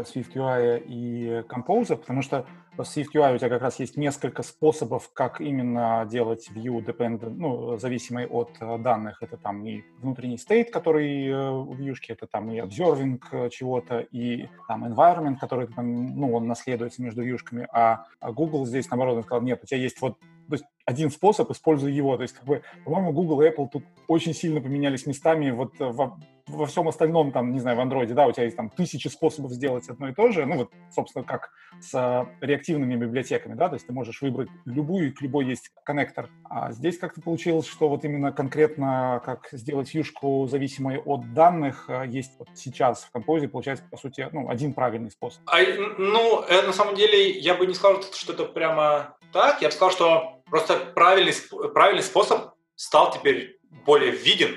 SwiftUI и Compose, потому что в SwiftUI у тебя как раз есть несколько способов, как именно делать view dependent, ну, зависимый от э, данных. Это там и внутренний state, который э, в вьюшке, это там и observing э, чего-то, и там environment, который ну, он наследуется между вьюшками, а, а Google здесь, наоборот, сказал, нет, у тебя есть вот то есть один способ, используй его. То есть, как бы, по-моему, Google и Apple тут очень сильно поменялись местами вот во, во всем остальном, там, не знаю, в Android, да, у тебя есть там тысячи способов сделать одно и то же, ну вот, собственно, как с а, реактивными библиотеками, да, то есть ты можешь выбрать любую, к любой есть коннектор. А здесь как-то получилось, что вот именно конкретно как сделать фьюшку зависимой от данных а, есть вот сейчас в композе, получается, по сути, ну, один правильный способ. А, ну, это, на самом деле, я бы не сказал, что это прямо так, я бы сказал, что просто правильный, правильный способ стал теперь более виден,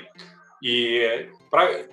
и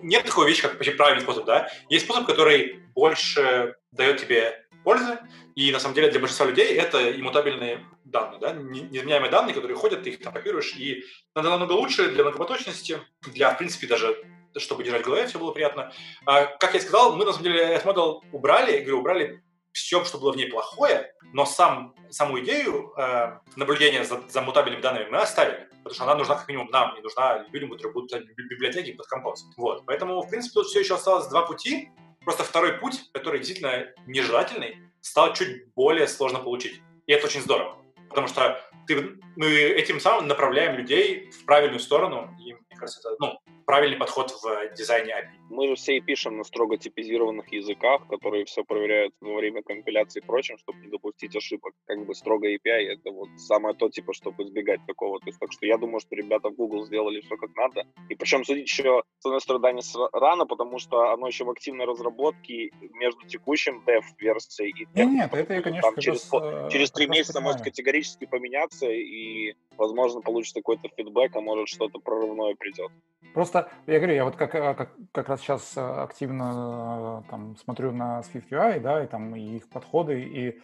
нет такой вещи, как правильный способ, да. Есть способ, который больше дает тебе пользы, и на самом деле для большинства людей это иммутабельные данные, да, неизменяемые данные, которые ходят, ты их там копируешь, и это намного лучше для многопоточности, для, в принципе, даже чтобы держать в голове, все было приятно. А, как я сказал, мы на самом деле модуль убрали, говорю, убрали все, что было в ней плохое, но сам, саму идею э, наблюдения за, за мутабельными данными мы оставили, потому что она нужна как минимум нам, и нужна людям, которые будут писать библиотеки под композ. Вот. Поэтому, в принципе, тут все еще осталось два пути. Просто второй путь, который действительно нежелательный, стал чуть более сложно получить. И это очень здорово. Потому что ты, мы этим самым направляем людей в правильную сторону, и мне кажется, это ну, правильный подход в дизайне API. Мы же все и пишем на строго типизированных языках, которые все проверяют во время компиляции и прочим, чтобы не допустить ошибок. Как бы строго API — это вот самое то, типа, чтобы избегать такого. То есть, так что я думаю, что ребята в Google сделали все как надо. И причем судить еще, с одной стороны, рано, потому что оно еще в активной разработке между текущим dev-версией и dev. Нет, это я, конечно, там через, раз, через три месяца может категорически поменяться, и, возможно, получится какой-то фидбэк, а может что-то прорывное придет. Просто, я говорю, я вот как, э, как, как раз сейчас э, активно э, там, смотрю на SwiftUI, да, и там и их подходы, и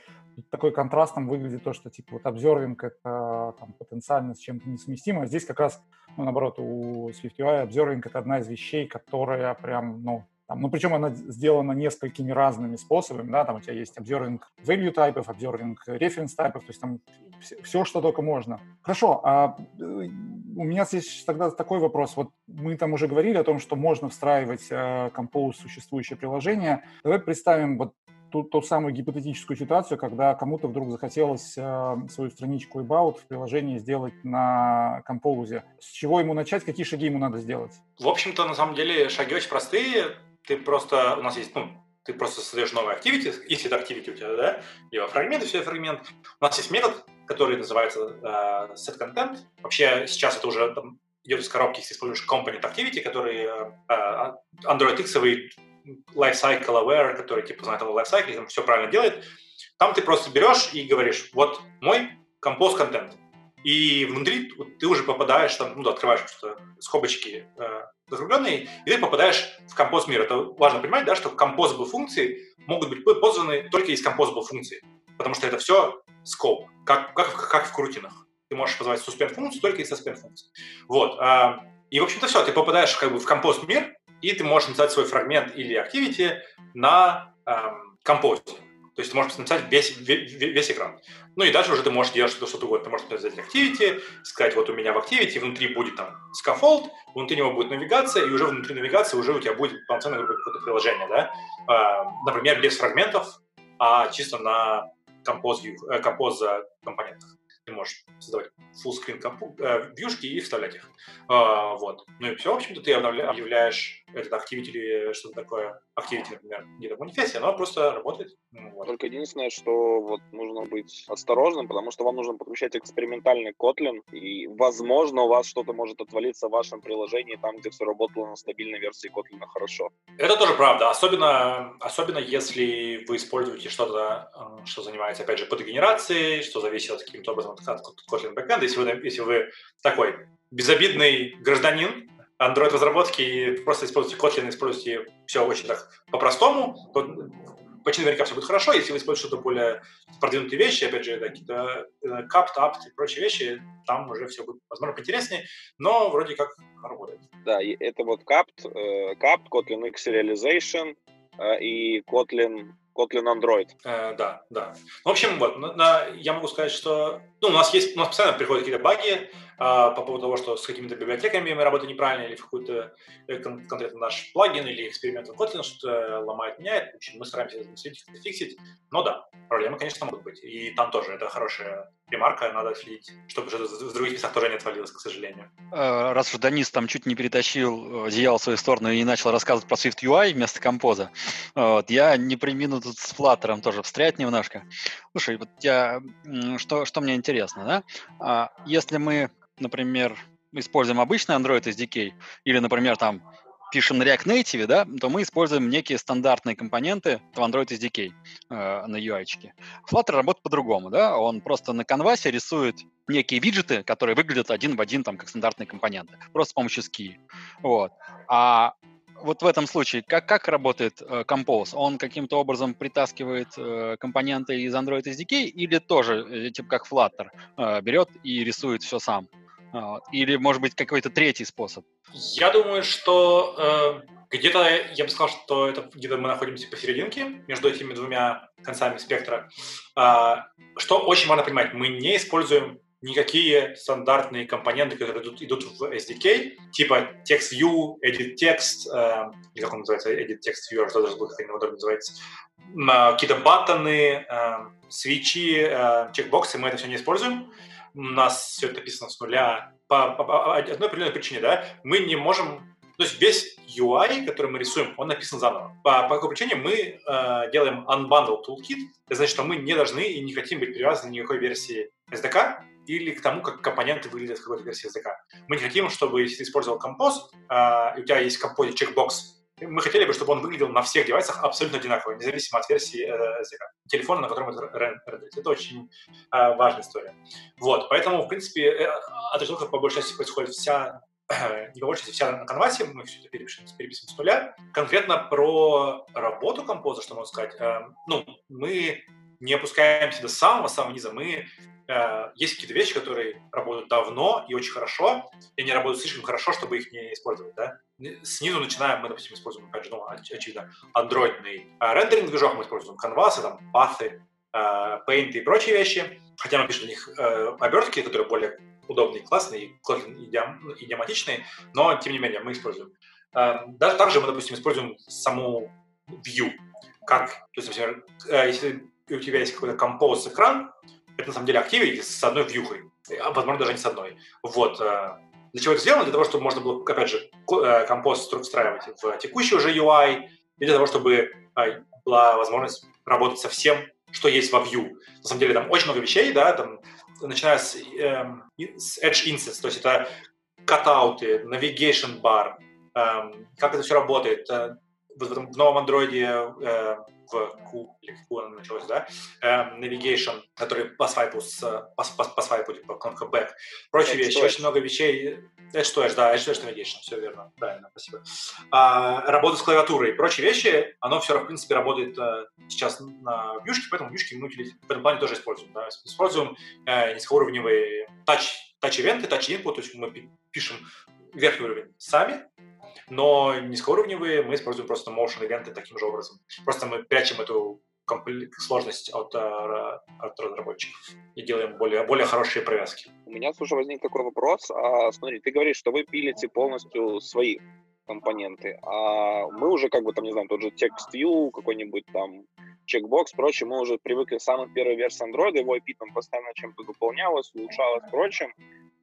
такой контраст там выглядит то, что типа вот обзорвинг это там, потенциально с чем-то несовместимо, а здесь как раз, ну, наоборот, у SwiftUI обзорвинг это одна из вещей, которая прям, ну, там, ну, причем она сделана несколькими разными способами, да, там у тебя есть observing value типов, observing reference типов, то есть там все, все, что только можно. Хорошо, а э, у меня здесь тогда такой вопрос. Вот мы там уже говорили о том, что можно встраивать э, Compose в существующее приложение. Давай представим вот ту, ту самую гипотетическую ситуацию, когда кому-то вдруг захотелось э, свою страничку About в приложении сделать на Compose. С чего ему начать, какие шаги ему надо сделать? В общем-то, на самом деле, шаги очень простые ты просто, у нас есть, ну, ты просто создаешь новый activity, если это activity у тебя, да, либо фрагмент, это фрагмент. У нас есть метод, который называется uh, setContent. Вообще сейчас это уже там, идет из коробки, если используешь component activity, который uh, Android X lifecycle aware, который типа знает его lifecycle, там все правильно делает. Там ты просто берешь и говоришь, вот мой compose контент. И внутри ты уже попадаешь, там, ну, открываешь просто скобочки э, закругленные, и ты попадаешь в композ мир. Это важно понимать, да, что composable функции могут быть позваны только из composable функций, потому что это все скоп, как, как, как в крутинах. Ты можешь позвать suspend функцию только из suspend функций. Вот. Э, и, в общем-то, все, ты попадаешь как бы в композ мир, и ты можешь написать свой фрагмент или activity на э, композе. То есть ты можешь написать весь, весь, весь экран. Ну и дальше уже ты можешь делать что-то, что угодно. Ты можешь взять Activity, сказать, вот у меня в Activity внутри будет там scaffold, внутри него будет навигация, и уже внутри навигации уже у тебя будет полноценное какое-то приложение, да? А, например, без фрагментов, а чисто на композ, э, композ компонентах ты можешь создавать full screen э, вьюшки и вставлять их. А, вот. Ну и все, в общем-то, ты объявляешь этот activity или что-то такое, activity, например, где-то в манифесте, оно просто работает. Ну, вот. Только единственное, что вот нужно быть осторожным, потому что вам нужно подключать экспериментальный Kotlin, и, возможно, у вас что-то может отвалиться в вашем приложении там, где все работало на стабильной версии Kotlin хорошо. Это тоже правда, особенно, особенно если вы используете что-то, э, что занимается, опять же, подгенерацией, что зависит каким-то образом от Kotlin backend, если вы, если вы такой безобидный гражданин Android-разработки и просто используйте Kotlin, используйте все очень так по-простому, то почти наверняка все будет хорошо. Если вы используете что-то более продвинутые вещи, опять же, какие-то капт, apt и прочие вещи, там уже все будет, возможно, поинтереснее, но вроде как работает. Да, и это вот капт, капт, Kotlin X Serialization и Kotlin Kotlin Android. Э, да, да. В общем, вот, на, на, я могу сказать, что ну, у нас есть, у нас постоянно приходят какие-то баги, а, по поводу того, что с какими-то библиотеками мы работаем неправильно, или в какой-то э, кон- конкретно наш плагин или эксперимент в Kotlin что-то ломает, меняет. В общем, мы стараемся это фиксить. Но да, проблемы, конечно, могут быть. И там тоже это хорошая ремарка, надо следить, чтобы что-то в других местах тоже не отвалилось, к сожалению. Э, раз уж Данис там чуть не перетащил одеяло в свою сторону и начал рассказывать про Swift UI вместо композа, вот, я не примину тут с Flutter тоже встрять немножко. Слушай, вот я, что, что мне интересно, да? А если мы например, используем обычный Android SDK, или, например, там пишем на React Native, да, то мы используем некие стандартные компоненты в Android SDK э, на UI. -чике. Flutter работает по-другому, да, он просто на канвасе рисует некие виджеты, которые выглядят один в один там как стандартные компоненты, просто с помощью ски. Вот. А вот в этом случае, как, как работает э, Compose? Он каким-то образом притаскивает э, компоненты из Android SDK или тоже, э, типа как Flutter, э, берет и рисует все сам? Или, может быть, какой-то третий способ? Я думаю, что э, где-то, я бы сказал, что это где-то мы находимся посерединке между этими двумя концами спектра. Э, что очень важно понимать, мы не используем никакие стандартные компоненты, которые идут, идут в SDK, типа TextView, EditText, э, или как он называется, EditTextViewer, что даже как его называется, э, какие-то баттоны, э, свечи, э, чекбоксы, мы это все не используем. У нас все это написано с нуля по, по, по одной определенной причине, да, мы не можем, то есть весь UI, который мы рисуем, он написан заново. По, по какой причине? Мы э, делаем unbundled toolkit, это значит, что мы не должны и не хотим быть привязаны к никакой версии SDK или к тому, как компоненты выглядят в какой-то версии SDK. Мы не хотим, чтобы если ты использовал Compose, э, и у тебя есть в Compose чекбокс, мы хотели бы, чтобы он выглядел на всех девайсах абсолютно одинаково, независимо от версии э, телефона, на котором это рендерится. Это очень э, важная история. Вот, поэтому, в принципе, э, отработка по большей части происходит вся не по большей части вся на конвасе, мы все это перепишем, переписываем с нуля. Конкретно про работу композа, что можно сказать, э, ну, мы не опускаемся до самого-самого низа, мы Э, есть какие-то вещи, которые работают давно и очень хорошо, и они работают слишком хорошо, чтобы их не использовать. Да? Снизу начинаем, мы, допустим, используем, опять же, ну, очевидно, андроидный э, рендеринг движок, мы используем канвасы, там, патhy, э, и прочие вещи, хотя мы пишем в них обертки, которые более удобные, классные, идиоматичные, но, тем не менее, мы используем. Даже также мы, допустим, используем саму view, как, то есть, например, если у тебя есть какой-то композ экран, это на самом деле активити с одной вьюхой, а, возможно, даже не с одной. Вот. Э, для чего это сделано? Для того, чтобы можно было, опять же, э, компост встраивать в текущий уже UI, и для того, чтобы э, была возможность работать со всем, что есть во Vue. На самом деле там очень много вещей, да, там, начиная с, эм, с Edge Instance, то есть это катауты, navigation bar, эм, как это все работает, э, в, новом андроиде э, в Q, или Q она началась, да, э, navigation, который по свайпу, с, по, по, по свайпу, типа кнопка back, прочие вещи, очень много вещей, это что да, это что navigation, все верно, правильно, спасибо. А, работа с клавиатурой и прочие вещи, оно все, в принципе, работает а, сейчас на вьюшке, поэтому вьюшки мы в этом плане тоже используем, да, используем э, низкоуровневые touch, touch-ивенты, touch-input, то есть мы пишем верхний уровень сами, но низкоуровневые мы используем просто motion ивенты таким же образом. Просто мы прячем эту сложность от, э, от разработчиков и делаем более, более хорошие привязки. У меня, слушай, возник такой вопрос. А, смотри, ты говоришь, что вы пилите полностью свои компоненты, а мы уже, как бы, там, не знаю, тот же TextView, какой-нибудь там чекбокс, прочее, мы уже привыкли к самой первой версии Android, его API там постоянно чем-то дополнялось, улучшалось, прочим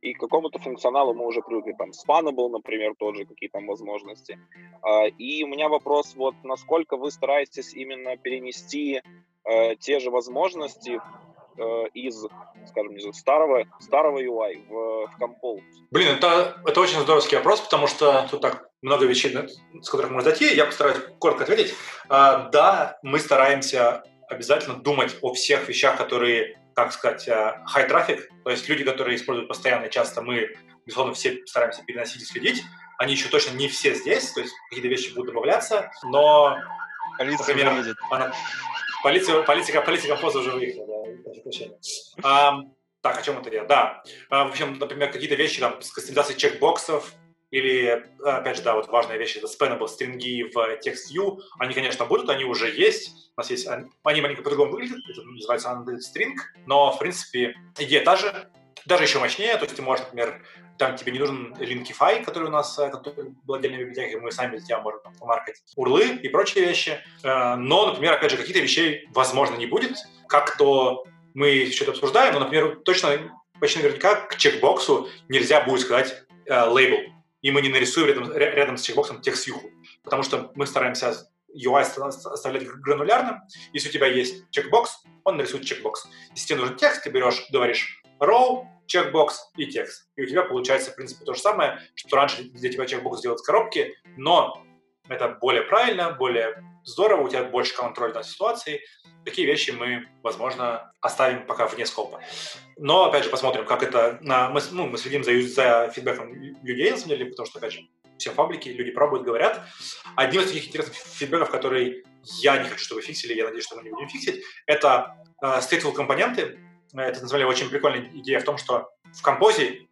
и к какому-то функционалу мы уже привыкли, там, Spannable, например, тот же, какие там возможности. А, и у меня вопрос, вот, насколько вы стараетесь именно перенести э, те же возможности э, из, скажем, из старого, старого UI в, в Compose? Блин, это, это очень здоровский вопрос, потому что тут так много вещей, с которых можно зайти. Я постараюсь коротко ответить. А, да, мы стараемся обязательно думать о всех вещах, которые как сказать, э, high traffic, то есть люди, которые используют постоянно, часто мы безусловно, все стараемся переносить и следить. Они еще точно не все здесь, то есть какие-то вещи будут добавляться, но, Полиция например, выедет. она- полиция, политика, политика поза уже выехала, да, так, о чем это я? Да. А, в общем, например, какие-то вещи там с кастомизацией чекбоксов, или, опять же, да, вот важная вещь, это spannable стринги в TextView. Они, конечно, будут, они уже есть. У нас есть, они маленько по-другому выглядят, это называется unlimited string, но, в принципе, идея та же, даже еще мощнее, то есть ты можешь, например, там тебе не нужен Linkify, который у нас э, который был отдельной библиотекой, мы сами для тебя можем там, помаркать урлы и прочие вещи. Э, Но, например, опять же, каких-то вещей, возможно, не будет, как то мы это обсуждаем, но, например, точно, почти наверняка к чекбоксу нельзя будет сказать э, лейбл, и мы не нарисуем рядом, ря- рядом с чекбоксом текст-вьюху, потому что мы стараемся UI оста- оставлять гранулярным. Если у тебя есть чекбокс, он нарисует чекбокс. Если тебе нужен текст, ты берешь, говоришь row, чекбокс и текст. И у тебя получается, в принципе, то же самое, что раньше для тебя чекбокс делать с коробки, но это более правильно, более здорово, у тебя больше контроля над ситуацией. Такие вещи мы, возможно, оставим пока вне скопа. Но, опять же, посмотрим, как это... на- мы, ну, мы следим за, за фидбэком лю- людей, на самом деле, потому что, опять же, все фабрики, люди пробуют, говорят. Одним из таких интересных фидбэков, который я не хочу, чтобы фиксили, я надеюсь, что мы не будем фиксить, это э, stateful компоненты. Это, на очень прикольная идея в том, что в композе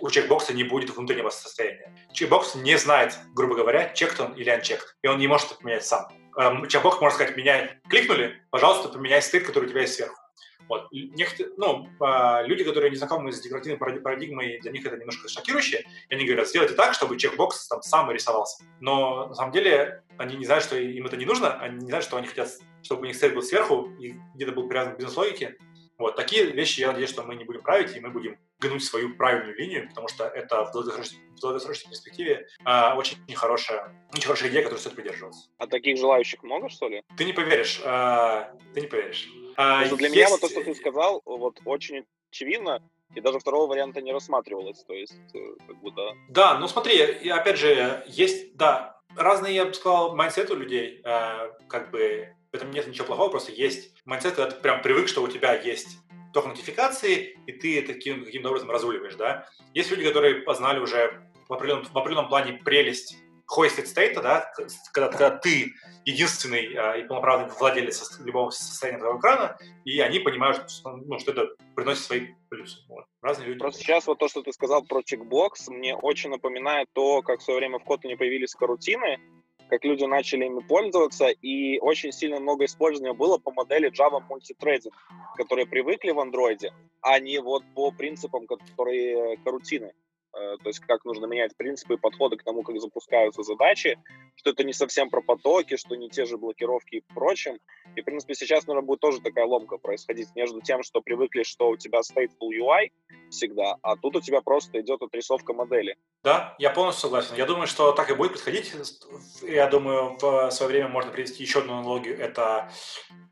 у чекбокса не будет внутреннего состояния. Чекбокс не знает, грубо говоря, чект он или unchecked, и он не может это поменять сам. Эм, Чекбокс может сказать, меняй, кликнули, пожалуйста, поменяй стыд, который у тебя есть сверху. Вот. Некотор- ну, а, люди, которые не знакомы с декоративной паради- парадигмой, для них это немножко шокирующе, и они говорят, сделайте так, чтобы чекбокс там сам рисовался. Но на самом деле они не знают, что им это не нужно, они не знают, что они хотят, чтобы у них стейт был сверху и где-то был привязан к бизнес-логике. Вот, такие вещи, я надеюсь, что мы не будем править, и мы будем гнуть свою правильную линию, потому что это в долгосрочной, в долгосрочной перспективе а, очень хорошая, очень хорошая идея, которой стоит придерживаться. А таких желающих много, что ли? Ты не поверишь, а, ты не поверишь. Что для меня вот то, что ты сказал, вот очень очевидно, и даже второго варианта не рассматривалось. То есть, э, как бы, да. Ну смотри, опять же, есть, да, разные, я бы сказал, mindset ы у людей, э, как бы, в этом нет ничего плохого, просто есть mindset, когда ты прям привык, что у тебя есть только нотификации, и ты таким каким-то образом разруливаешь, да. Есть люди, которые познали уже в определенном, в определенном плане прелесть hoisted state, да, когда, когда ты единственный э, и полноправный владелец любого состояния твоего экрана, и они понимают, что, ну, что это приносит свои плюсы. Вот. Разные люди. Просто сейчас вот то, что ты сказал про чекбокс, мне очень напоминает то, как в свое время в Kotlin появились карутины, как люди начали ими пользоваться, и очень сильно много использования было по модели Java Multithreading, которые привыкли в андроиде, а не вот по принципам, которые карутины. Э, То есть как нужно менять принципы и подходы к тому, как запускаются задачи, что это не совсем про потоки, что не те же блокировки и прочим. И, в принципе, сейчас, наверное, будет тоже такая ломка происходить между тем, что привыкли, что у тебя stateful UI всегда, а тут у тебя просто идет отрисовка модели. Да, я полностью согласен. Я думаю, что так и будет происходить. Я думаю, в свое время можно привести еще одну аналогию. Это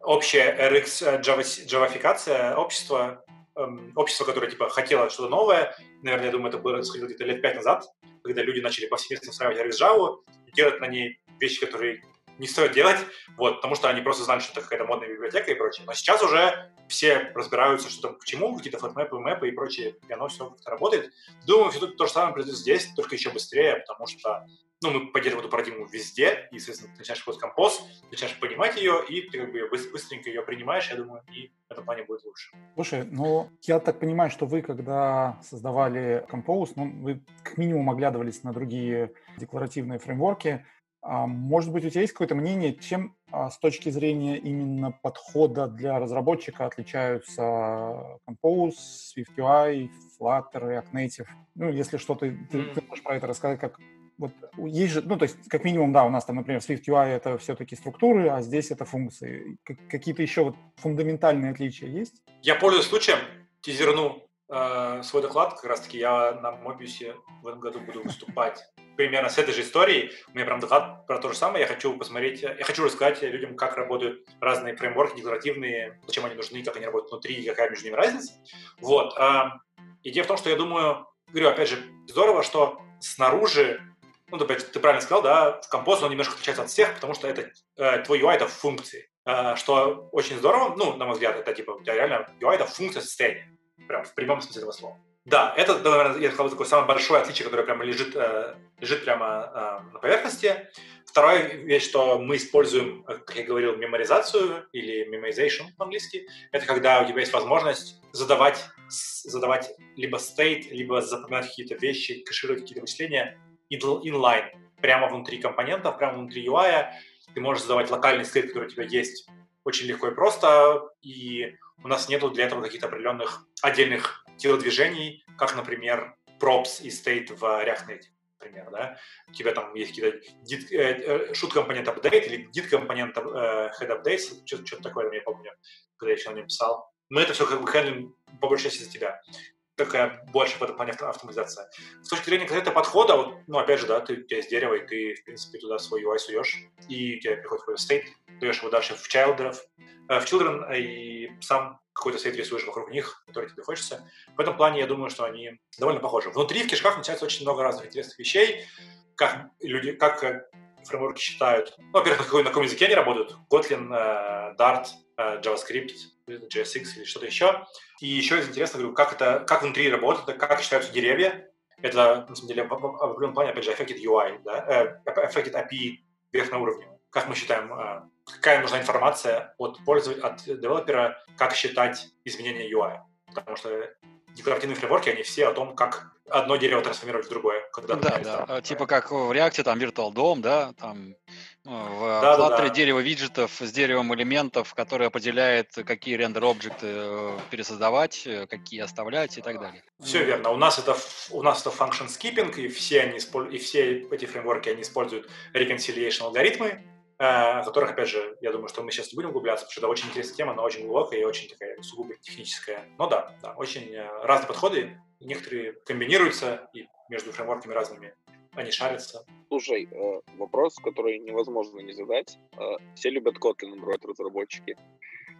общая RX Java- джавафикация общества, общество, которое типа хотело что-то новое. Наверное, я думаю, это было происходило где-то лет пять назад, когда люди начали повсеместно встраивать Java и делать на ней вещи, которые не стоит делать, вот, потому что они просто знали, что это какая-то модная библиотека и прочее. Но сейчас уже все разбираются, что там к чему, какие-то флотмэпы, мэпы и прочее, и оно все как-то работает. Думаю, все то же самое произойдет здесь, только еще быстрее, потому что ну, мы поддерживаем эту парадигму везде, и, соответственно, ты начинаешь работать композ, начинаешь понимать ее, и ты как бы ее быстренько ее принимаешь, я думаю, и в этом плане будет лучше. Слушай, ну я так понимаю, что вы, когда создавали Compose, ну, вы как минимум оглядывались на другие декларативные фреймворки. А, может быть, у тебя есть какое-то мнение, чем а, с точки зрения именно подхода для разработчика отличаются Compose, SwiftUI, Flutter, React Native? Ну, если что-то, ты, ты можешь про это рассказать, как вот есть же, ну, то есть, как минимум, да, у нас там, например, SwiftUI это все-таки структуры, а здесь это функции. Какие-то еще вот фундаментальные отличия есть? Я пользуюсь случаем, тизерну э, свой доклад, как раз-таки я на Мобиусе в этом году буду выступать примерно с этой же историей. У меня прям доклад про то же самое. Я хочу посмотреть, я хочу рассказать людям, как работают разные фреймворки декларативные, зачем они нужны, как они работают внутри какая между ними разница. Вот. а, идея в том, что я думаю, говорю, опять же, здорово, что снаружи ну, опять- ты правильно сказал, да, в композ он немножко отличается от всех, потому что это э, твой UI это функции, Э, что очень здорово, ну, на мой взгляд, это типа у тебя реально UI это функция состояния, прям в прямом смысле этого слова. Да, это, наверное, я сказал, такое самое большое отличие, которое прямо лежит, э, лежит прямо э, на поверхности. Вторая вещь, что мы используем, э, как я говорил, меморизацию или memorization по-английски. Это когда у тебя есть возможность задавать, задавать либо state, либо запоминать какие-то вещи, кэшировать какие-то вычисления inline, прямо внутри компонентов, прямо внутри UI. Ты можешь задавать локальный стейт, который у тебя есть очень легко и просто, и у нас нету для этого каких-то определенных отдельных телодвижений, как, например, props и state в React например, да, у тебя там есть какие-то э, э, shoot компонент update или did компонент э, head updates, что-то, что-то такое, я помню, когда я еще на нем писал. Мы это все как бы хендлим по большей части за тебя. Такая больше в этом плане автоматизация. С точки зрения конкретного подхода, вот, ну, опять же, да, ты, у тебя есть дерево, и ты, в принципе, туда свой UI суешь, и у тебя приходит какой-то state, даешь его дальше в children, в children, и сам какой-то свет рисуешь вокруг них, который тебе хочется. В этом плане я думаю, что они довольно похожи. Внутри в кишках начинается очень много разных интересных вещей, как люди, как э, фреймворки считают. Ну, во-первых, на, какой, на каком языке они работают. Kotlin, Dart, JavaScript, JSX или что-то еще. И еще из интересного, говорю, как это, как внутри работает, как считаются деревья. Это, на самом деле, в определенном плане, опять же, affected UI, да, uh, affected API вверх на уровне. Как мы считаем uh, какая нужна информация от пользователя, от девелопера, как считать изменения UI. Потому что декларативные фреймворки, они все о том, как одно дерево трансформировать в другое. Когда да, да. Там, типа как в React, там Virtual DOM, да, там ну, в да, Flutter да, да. дерево виджетов с деревом элементов, которое определяет, какие рендер-объекты э, пересоздавать, э, какие оставлять и так далее. Все верно. У нас это у нас это function skipping, и все они и все эти фреймворки они используют reconciliation алгоритмы, Э, о которых, опять же, я думаю, что мы сейчас не будем углубляться, потому что это очень интересная тема, она очень глубокая и очень такая сугубо техническая. Но да, да, очень э, разные подходы, некоторые комбинируются и между фреймворками разными они шарятся. Слушай, э, вопрос, который невозможно не задать. Все любят Kotlin Android разработчики.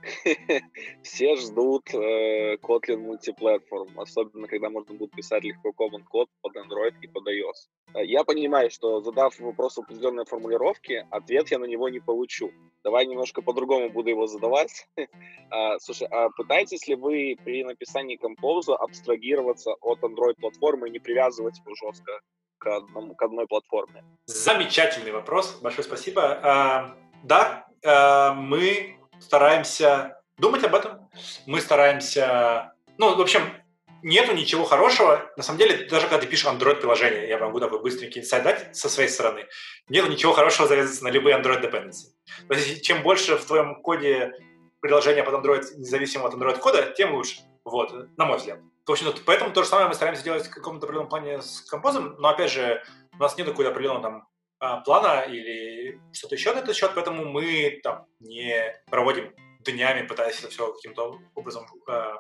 Все ждут э, Kotlin мультиплатформ, особенно когда можно будет писать легко common код под Android и под iOS. Э, я понимаю, что задав вопрос определенной формулировки, ответ я на него не получу. Давай немножко по-другому буду его задавать. а, слушай, а пытаетесь ли вы при написании композа абстрагироваться от Android-платформы и не привязывать его жестко к, одному, к одной платформе? Замечательный вопрос, большое спасибо. А, да, а, мы стараемся думать об этом, мы стараемся... Ну, в общем, нету ничего хорошего. На самом деле, даже когда ты пишешь Android-приложение, я могу такой быстренький инсайт дать со своей стороны, нету ничего хорошего зарезаться на любые Android dependency. То есть, чем больше в твоем коде приложения под Android, независимо от Android-кода, тем лучше. Вот, на мой взгляд. В общем, поэтому то же самое мы стараемся делать в каком-то определенном плане с композом, но, опять же, у нас нет какого-то определенного там плана или что-то еще на этот счет, поэтому мы там не проводим днями, пытаясь это все каким-то образом э,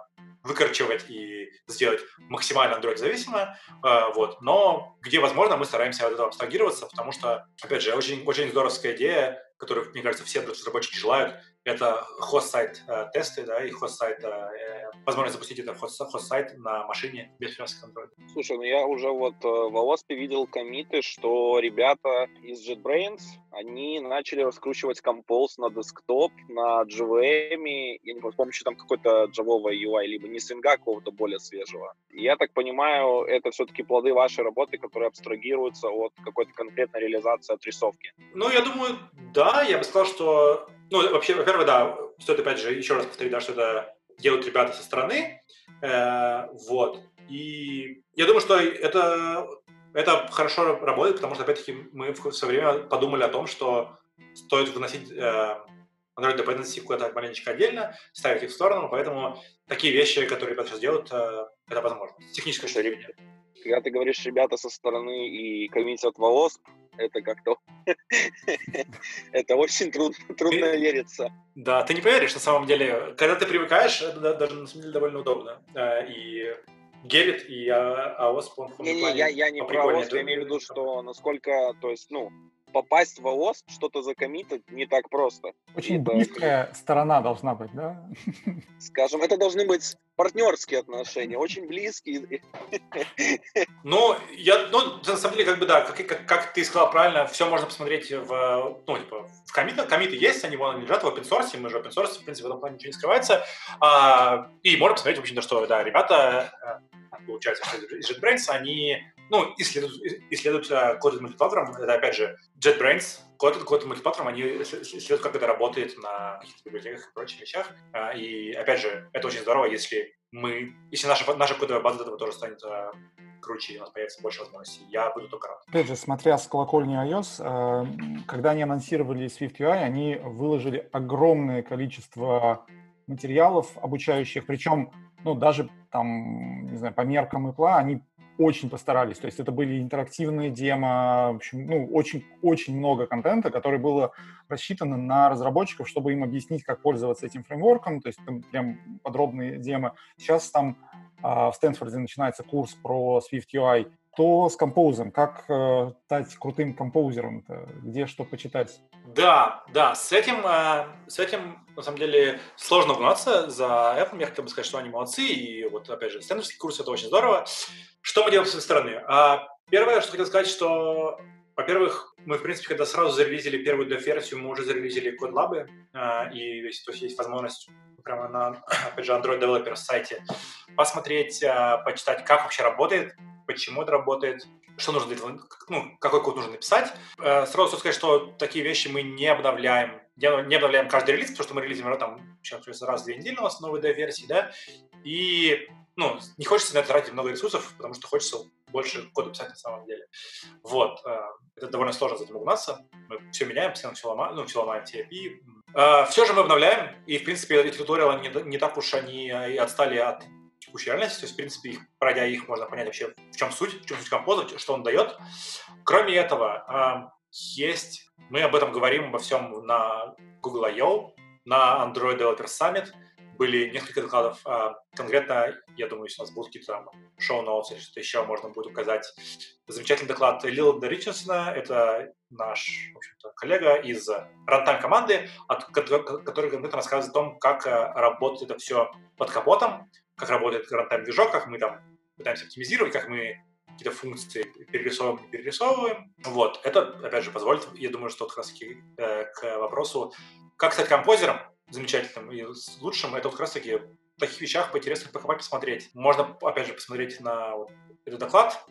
выкорчевать и сделать максимально Android-зависимо, э, вот. Но где возможно, мы стараемся от этого абстрагироваться, потому что, опять же, очень, очень здоровская идея, которую, мне кажется, все разработчики желают, это хост-сайт э, тесты, да, и хост-сайт, э, возможность запустить это хост-сайт на машине без привязки Android. Слушай, ну я уже вот э, в OWASP видел комиты, что ребята из JetBrains, они начали раскручивать Compose на десктоп, на JVM, я не помню, с помощью там какой-то джавовой UI, либо не свинга какого-то более свежего. Я так понимаю, это все-таки плоды вашей работы, которые абстрагируются от какой-то конкретной реализации отрисовки. Ну, я думаю, да, я бы сказал, что ну, вообще, во-первых, да, стоит опять же еще раз повторить, да, что это делают ребята со стороны, э, вот. И я думаю, что это, это хорошо работает, потому что, опять-таки, мы в свое время подумали о том, что стоит выносить э, Android dependency куда-то маленечко отдельно, ставить их в сторону, поэтому такие вещи, которые ребята сейчас делают, э, это возможно. Техническое решение. Когда ты говоришь ребята со стороны и комьюнити от ВОСП, это как-то... это очень трудно, трудно вериться. Да, ты не поверишь, на самом деле. Когда ты привыкаешь, это даже на самом деле довольно удобно. И Герит и АОС, по Не, не, я, я не про АОС, я имею в виду, что насколько, то есть, ну, попасть в ООС, что-то закоммитить не так просто. Очень это... близкая сторона должна быть, да? Скажем, это должны быть партнерские отношения, очень близкие. Ну, я, ну, на самом деле, как бы, да, как, как, как ты сказал правильно, все можно посмотреть в, ну, типа, в комитах, комиты есть, они вон лежат в open source, мы же open source, в принципе, в этом плане ничего не скрывается, а, и можно посмотреть, в общем-то, что, да, ребята получается, что из JetBrains, они ну, исследуют, исследуют Kotlin мультиплатформ. Это, опять же, JetBrains, Kotlin, Kotlin мультиплатформ, они исследуют, как это работает на каких-то библиотеках и прочих вещах. И, опять же, это очень здорово, если мы, если наша, наша кодовая база этого тоже станет круче, у нас появится больше возможностей. Я буду только рад. Опять же, смотря с колокольни iOS, э, когда они анонсировали SwiftUI, они выложили огромное количество материалов обучающих, причем, ну, даже там, не знаю, по меркам Apple, они очень постарались. То есть это были интерактивные демо, в общем, ну, очень-очень много контента, который было рассчитано на разработчиков, чтобы им объяснить, как пользоваться этим фреймворком, то есть там прям подробные демо. Сейчас там а, в Стэнфорде начинается курс про Swift UI, то с композом, как э, стать крутым композером, где что почитать? Да, да, с этим, э, с этим на самом деле сложно угнаться за Apple. Я хотел бы сказать, что они молодцы, и вот опять же, стэнфордский курс это очень здорово. Что мы делаем с своей стороны? А, первое, что хотел сказать, что во-первых, мы, в принципе, когда сразу зарелизили первую версию, мы уже зарелизили codelab ы, а, и то есть есть возможность прямо на, опять же, Android Developer сайте посмотреть, а, почитать, как вообще работает, почему это работает, что нужно для этого, ну, какой код нужно написать. Э, сразу сказать, что такие вещи мы не обновляем, не обновляем каждый релиз, потому что мы релизим там сейчас раз в две недели у нас новые версии, да, и ну, не хочется на это тратить много ресурсов, потому что хочется больше кода писать на самом деле. Вот. Э, это довольно сложно за этим угнаться. Мы все меняем, постоянно все ломаем, ну, все ломаем. Э, все же мы обновляем, и, в принципе, эти туториалы не, не так уж они и отстали от текущей реальности. То есть, в принципе, их, пройдя их, можно понять вообще, в чем суть, в чем суть композа, что он дает. Кроме этого, есть, мы об этом говорим обо всем на Google I.O., на Android Developer Summit – были несколько докладов. А, конкретно, я думаю, если у нас будут какие-то там шоу-ноутс или что-то еще, можно будет указать замечательный доклад Лилда Ричардсона. Это наш, в общем-то, коллега из рантайм команды, который конкретно рассказывает о том, как э, работает это все под капотом, как работает рантайм движок, как мы там пытаемся оптимизировать, как мы какие-то функции перерисовываем, не перерисовываем. Вот, это, опять же, позволит, я думаю, что как раз таки э, к вопросу, как стать композером, замечательным и лучшим, это вот как раз-таки в таких вещах поинтересно покопать, посмотреть. Можно, опять же, посмотреть на вот этот доклад,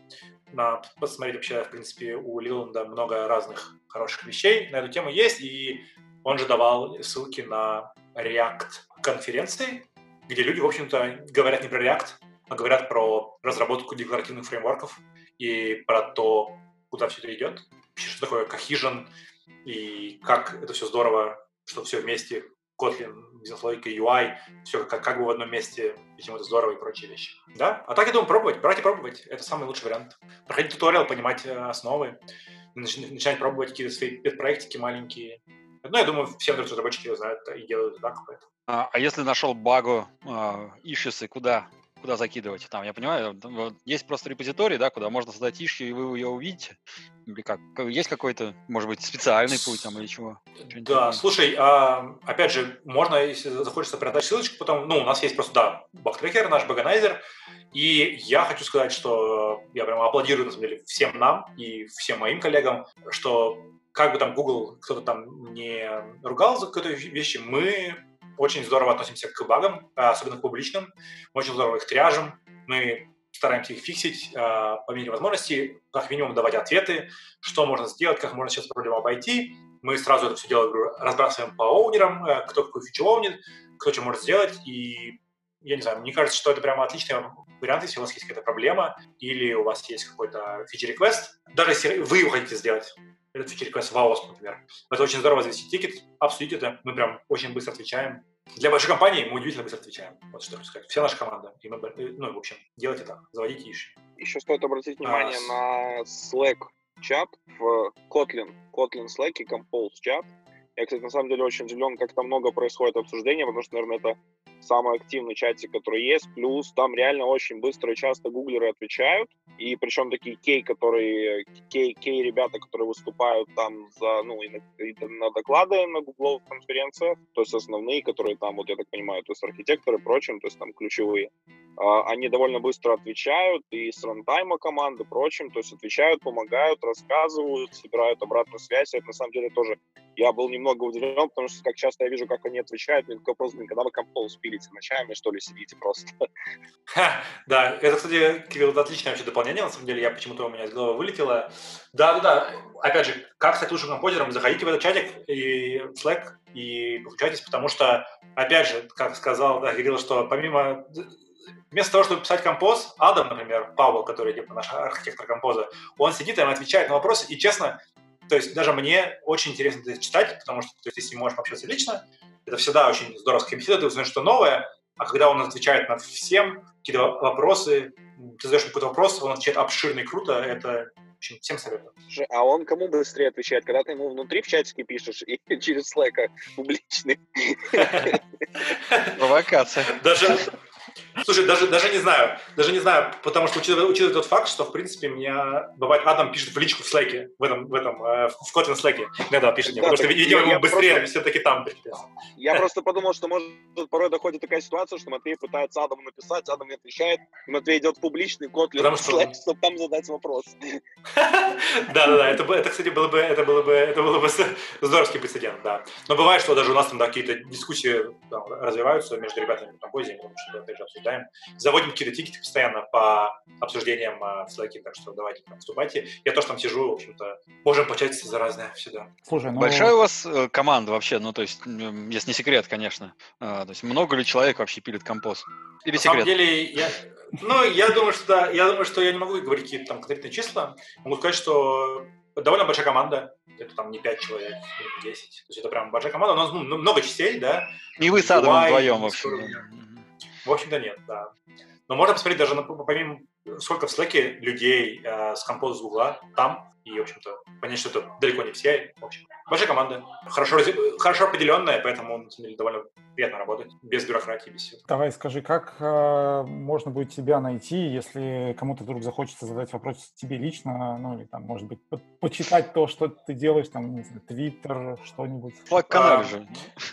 на, посмотреть вообще, в принципе, у Лиланда много разных хороших вещей на эту тему есть, и он же давал ссылки на React конференции, где люди, в общем-то, говорят не про React, а говорят про разработку декларативных фреймворков и про то, куда все это идет, что такое cohesion и как это все здорово, что все вместе Kotlin, бизнес-логика, UI, все как, как бы в одном месте, почему это здорово и прочие вещи. Да? А так я думаю, пробовать, брать и пробовать. Это самый лучший вариант. Проходить туториал, понимать э, основы, начинать пробовать какие-то свои проектики маленькие. Ну, я думаю, все разработчики знают и делают так. Поэтому. А, а если нашел багу, э, ишисы, куда куда закидывать. Там, я понимаю, есть просто репозиторий, да, куда можно создать ищу, и вы ее увидите. Или как? Есть какой-то, может быть, специальный путь там или чего? Да, такое? слушай, а, опять же, можно, если захочется продать ссылочку, потом, ну, у нас есть просто, да, бактрекер, наш баганайзер, и я хочу сказать, что я прямо аплодирую, на самом деле, всем нам и всем моим коллегам, что как бы там Google кто-то там не ругал за какие-то вещи, мы очень здорово относимся к багам, а, особенно к публичным. Мы очень здорово их тряжем. Мы стараемся их фиксить э, по мере возможностей, как минимум давать ответы, что можно сделать, как можно сейчас проблему обойти. Мы сразу это все дело разбрасываем по оунерам, э, кто какую фичу оунит, кто что может сделать. И я не знаю, мне кажется, что это прямо отличный вариант, если у вас есть какая-то проблема или у вас есть какой-то фичи-реквест. Даже если вы его хотите сделать, этот feature request в AOSP, например. Это очень здорово завести тикет, обсудить это. Мы прям очень быстро отвечаем. Для большой компании мы удивительно быстро отвечаем. Вот что хочу сказать. Вся наша команда. И мы, ну, в общем, делайте так. Заводите issue. Еще стоит обратить внимание а, на Slack чат в Kotlin. Kotlin Slack и Compose чат. Я, кстати, на самом деле очень удивлен, как там много происходит обсуждения, потому что, наверное, это самый активный чатик, который есть. Плюс там реально очень быстро и часто гуглеры отвечают. И причем такие кей, которые, кей, кей ребята, которые выступают там за, ну, и на, и на доклады на гугловых конференциях, то есть основные, которые там, вот я так понимаю, то есть архитекторы и прочим, то есть там ключевые, а, они довольно быстро отвечают и с рантайма команды, прочим, то есть отвечают, помогают, рассказывают, собирают обратную связь. Это на самом деле тоже я был немного удивлен, потому что как часто я вижу, как они отвечают, мне такой вопрос, блин, когда вы композ пилите ночами, что ли, сидите просто? да, это, кстати, Кирилл, отличное вообще дополнение, на самом деле, я почему-то у меня из головы вылетело. Да-да-да, опять же, как стать лучшим композером, заходите в этот чатик и Slack и получайтесь, потому что, опять же, как сказал да, Кирилл, что помимо вместо того, чтобы писать композ, Адам, например, Павел, который типа наш архитектор композа, он сидит и отвечает на вопросы, и честно, то есть даже мне очень интересно это читать, потому что то есть, если можешь общаться лично, это всегда очень здорово с беседа, ты узнаешь что новое, а когда он отвечает на всем, какие-то вопросы, ты задаешь какой-то вопрос, он отвечает обширно и круто, это общем, всем советую. А он кому быстрее отвечает? Когда ты ему внутри в чатике пишешь и через Slack публичный? Провокация. Даже, Слушай, даже, даже не знаю, даже не знаю, потому что учитывая, учитывая тот факт, что, в принципе, меня, бывает, Адам пишет в личку в Slack, в этом, в этом, э, в Kotlin Slack, иногда пишет мне, да, потому что, видимо, ему быстрее просто, все-таки там. Я просто подумал, что, может, порой доходит такая ситуация, что Матвей пытается Адаму написать, Адам не отвечает, Матвей идет в публичный Kotlin. Slack, чтобы там задать вопрос. Да-да-да, это, это, кстати, было бы, это было бы, это было бы здоровский прецедент, да. Но бывает, что даже у нас там какие-то дискуссии развиваются между ребятами в композиции, потому что, опять же, обсуждаем. Заводим какие-то тикеты постоянно по обсуждениям э, в Slack, так что давайте там вступайте. Я тоже там сижу, в общем-то, можем початиться за разное всегда. Слушай, ну... Большая у вас э, команда вообще, ну, то есть, если не секрет, конечно. А, то есть, много ли человек вообще пилит композ? Или На секрет? самом деле, я, ну, я думаю, что да, я думаю, что я не могу говорить какие-то там конкретные числа. Могу сказать, что довольно большая команда, это там не 5 человек, не 10. То есть это прям большая команда. У нас ну, много частей, да. И вы с Адамом вдвоем, в общем. В общем-то, нет, да. Но можно посмотреть даже, на, помимо сколько в Slack людей э, с композа с Гугла там, и, в общем-то, понять, что это далеко не все. В общем, большая команда, хорошо, хорошо определенная, поэтому, на самом деле, довольно приятно работать, без бюрократии, без всего. Давай скажи, как э, можно будет тебя найти, если кому-то вдруг захочется задать вопрос тебе лично, ну, или там, может быть, по почитать то, что ты делаешь, там, не знаю, Твиттер, что-нибудь. Slack-канал же.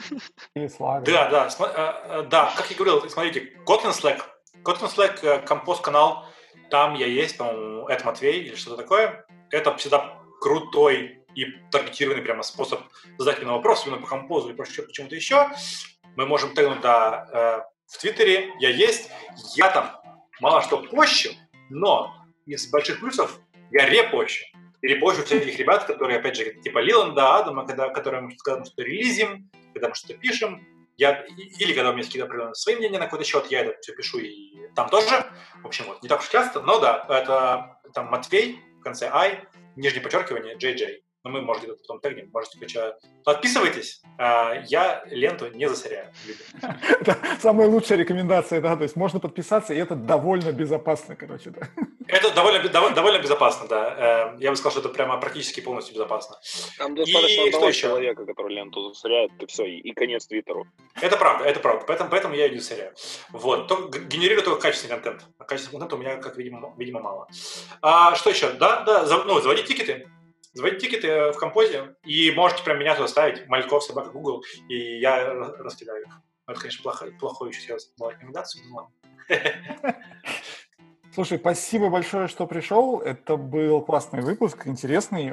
Или Slack. Да, да, да, да, как я говорил, смотрите, Kotlin Slack, Kotlin Slack, э, компост-канал, там я есть, по-моему, это Матвей или что-то такое, это всегда крутой и таргетированный прямо способ задать мне вопрос, именно по композу или почему-то еще. Мы можем тегнуть да, э, в Твиттере, я есть, я там мало что пощу, но из больших плюсов я репощу. И репощу всяких ребят, которые, опять же, типа Лиланда, Адама, когда, которые мы что-то релизим, когда мы что-то пишем, я, или когда у меня какие-то определенные свои мнения на какой-то счет, я это все пишу и там тоже. В общем, вот, не так уж часто, но да, это там Матвей, в конце I, нижнее подчеркивание, JJ. Но мы, может, где-то потом тегнем, можете качать. Подписывайтесь, а, я ленту не засоряю. Это самая лучшая рекомендация, да, то есть можно подписаться, и это довольно безопасно, короче, да. Это довольно, довольно, довольно безопасно, да. Эм, я бы сказал, что это прямо практически полностью безопасно. Там достаточно и одного человека, который ленту засоряет, и все, и конец Твиттеру. Это правда, это правда, поэтому, поэтому я и не засоряю. Вот, то, генерирую только качественный контент. А качественный контент у меня, как видимо, видимо мало. А, что еще? Да, да, ну, заводить тикеты заводить тикеты в композе, и можете прям меня туда ставить, Мальков, собака, Google, и я раскидаю их. Это, конечно, плохо, плохой еще сейчас была рекомендация, но ладно. Слушай, спасибо большое, что пришел. Это был классный выпуск, интересный.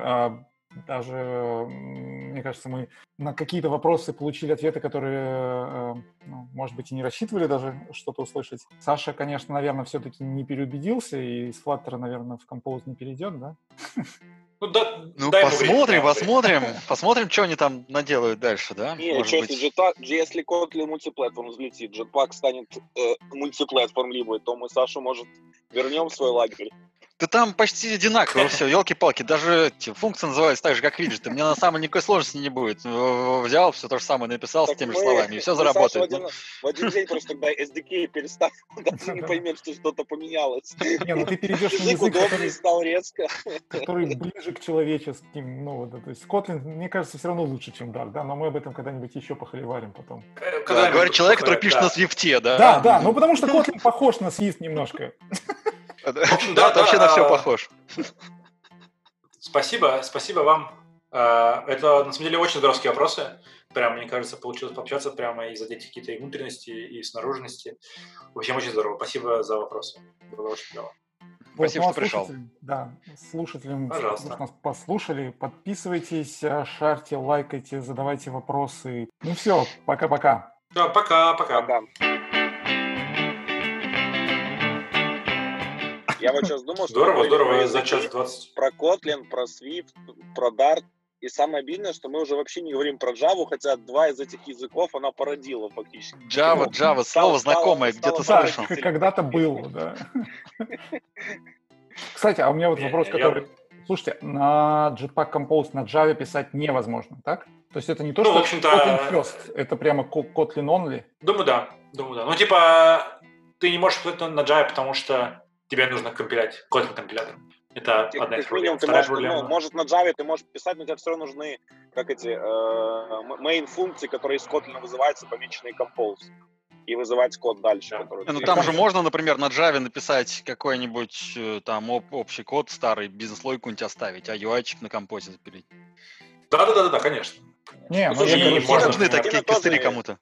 Даже, мне кажется, мы на какие-то вопросы получили ответы, которые, э, ну, может быть, и не рассчитывали даже что-то услышать. Саша, конечно, наверное, все-таки не переубедился, и с Flutter, наверное, в Compose не перейдет, да? Ну, да, ну посмотрим, посмотрим, посмотрим, что они там наделают дальше, да? Не, что быть... если, Jetpack, если Kotlin мультиплатформ взлетит, Jetpack станет э, мультиплатформ либо, то мы Сашу, может, вернем в свой лагерь. Да там почти одинаково все, елки-палки. Даже эти функции называются так же, как видишь. Ты мне на самом никакой сложности не будет. Взял, все то же самое написал так с теми же словами, и все заработает. В один, в один день просто когда SDK перестал, ты не поймешь, что что-то поменялось. Не, ну ты перейдешь на язык, который стал резко. Который ближе к человеческим. Ну, то есть Kotlin, мне кажется, все равно лучше, чем Dart, да, но мы об этом когда-нибудь еще похоливарим потом. Говорит человек, который пишет на Swift, да? Да, да, ну потому что Kotlin похож на Swift немножко. Да, это вообще на все похож. Спасибо, спасибо вам. А, это, на самом деле, очень здоровские вопросы. Прям, мне кажется, получилось пообщаться прямо и задеть какие-то и внутренности, и снаружности. В общем, очень здорово. Спасибо за вопросы. Было очень здорово. Вот, Спасибо, ну, а что пришел. слушателям- Да, слушателям, Пожалуйста. нас послушали, подписывайтесь, а, шарьте, лайкайте, задавайте вопросы. Ну все, пока-пока. Да, пока, Я вот сейчас думал, что Здорово, здорово, говорим за про час языки, 20. про Kotlin, про Swift, про Dart. И самое обидное, что мы уже вообще не говорим про Java, хотя два из этих языков она породила фактически. Java, Ну, Java, слово знакомое, где-то слышал. когда-то было, да. Кстати, а у меня вот вопрос, который... Слушайте, на Jetpack Compose на Java писать невозможно, так? То есть это не то, Ну, что в общем-то, Kotlin first, это прямо Kotlin only? Думаю, да. Думаю, да. Ну, типа, ты не можешь писать на Java, потому что тебе нужно компилять Kotlin компилятор. Это Как одна из проблем. ты можешь, ну, проблема. может на Java ты можешь писать, но тебе все равно нужны, как эти, э, main функции, которые из Kotlin вызываются, помеченные compose. И вызывать код дальше. Да. Ну там же можно, например, на Java написать какой-нибудь э, там об- общий код старый, бизнес-логику какую-нибудь оставить, а UI-чик на композе запилить. Да, да, да, да, конечно. Не, Ну, ну, слушай, можно Не что- нужны Можно. такие есть. кому-то.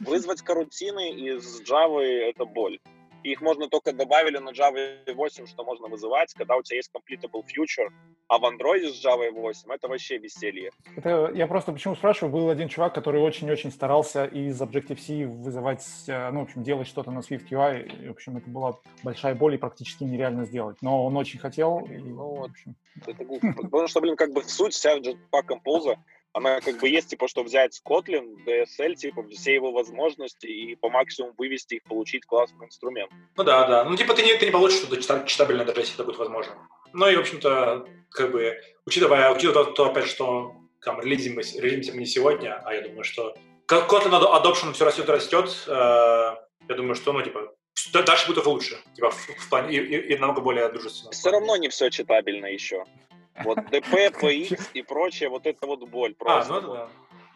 Вызвать карутины из Java — это боль. И их можно только добавили на Java 8, что можно вызывать, когда у тебя есть completable future, а в Android с Java 8 это вообще веселье. Это, я просто почему спрашиваю, был один чувак, который очень-очень старался из Objective-C вызывать, э, ну, в общем, делать что-то на Swift UI. И, в общем, это была большая боль и практически нереально сделать. Но он очень хотел. И, Ну в общем, Это глупо. Потому что, блин, как бы суть вся Jetpack Compose, она как бы есть, типа, что взять Kotlin, DSL, типа, все его возможности и по максимуму вывести их, получить классный инструмент. Ну да, да. Ну, типа, ты не, ты не получишь что-то чита- читабельное, даже если это будет возможно. Ну и, в общем-то, как бы, учитывая, учитывая то, то, опять, что там релизим мы, релизимся мы не сегодня, а я думаю, что Kotlin ado- adoption все растет и растет, э, я думаю, что, ну, типа, да- дальше будет лучше, типа, в, в плане, и, и- и намного более дружественно. Все равно не все читабельно еще. Вот DP, PX и прочее, вот это вот боль А, просто. ну это да.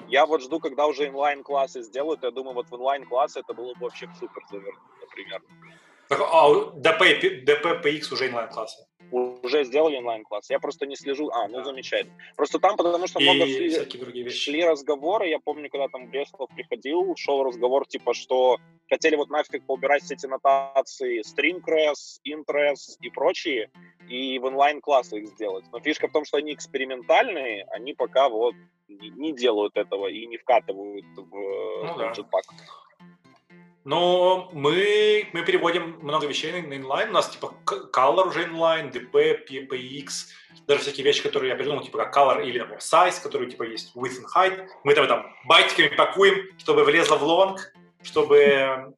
Я вот жду, когда уже инлайн-классы сделают, я думаю, вот в инлайн-классы это было бы вообще супер завернуто, например. Так, а P- DP, PX уже инлайн-классы. Уже сделали инлайн-класс, я просто не слежу. А, ну Да. замечательно. Просто там, потому что много И шли, другие вещи. шли разговоры, я помню, когда там Бреслов приходил, шел разговор, типа, что хотели вот нафиг поубирать все эти нотации stringres, intress и прочие, и в онлайн-классы их сделать. Но фишка в том, что они экспериментальные, они пока вот не, делают этого и не вкатывают в, Ну в да. Jetpack. Но мы, мы переводим много вещей на, inline. У нас типа Color уже inline, DP, PPX, даже всякие вещи, которые я придумал, типа как Color или, например, Size, которые типа есть Width and Height. Мы это там байтиками пакуем, чтобы влезло в long, чтобы,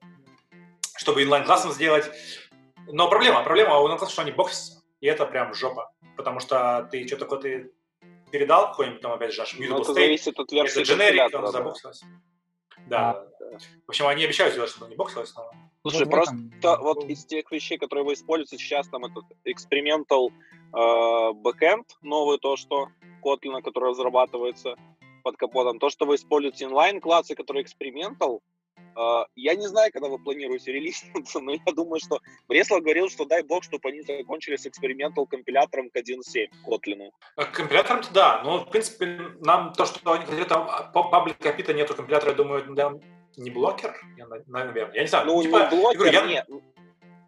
чтобы inline-классом сделать. Но проблема, проблема у inline-класса, что они боксятся. И это прям жопа. Потому что ты что-то такое ты передал какой-нибудь там опять же наш mutable Ну, это state, зависит от версии это generic, он да. Да. А. да. В общем, они обещают сделать, чтобы не боксилось, но... Слушай, вот в просто этом- вот из тех вещей, которые вы используете сейчас, там этот experimental э, backend, новый то, что Kotlin, который разрабатывается под капотом, то, что вы используете инлайн-классы, которые experimental, э, я не знаю, когда вы планируете релизнуться, но я думаю, что Бреслов говорил, что дай бог, чтобы они закончили с experimental компилятором к 1.7 Kotlin. А к Компиляторам-то да, но, в принципе, нам то, что они хотят, там по паблика Пита нету компилятора, я думаю, не блокер, я, на- наверное, я не знаю. Ну, типа, не блокер, говорю, я- нет.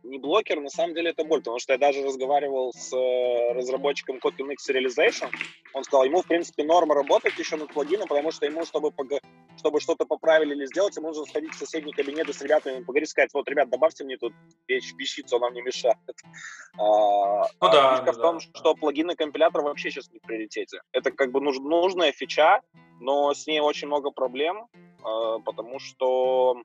Не блокер, на самом деле это боль, потому что я даже разговаривал с э, разработчиком Kotlin X Serialization, он сказал, ему, в принципе, норма работать еще над плагином, потому что ему, чтобы, чтобы что-то поправили или сделать, ему нужно сходить в соседний кабинет и с ребятами поговорить, сказать, вот, ребят, добавьте мне тут вещь, вещицу, она мне мешает. А, Ну а да, фишка да, в том, да. что плагины компилятора вообще сейчас не в приоритете. Это как бы нуж- нужная фича, но с ней очень много проблем, э, потому что,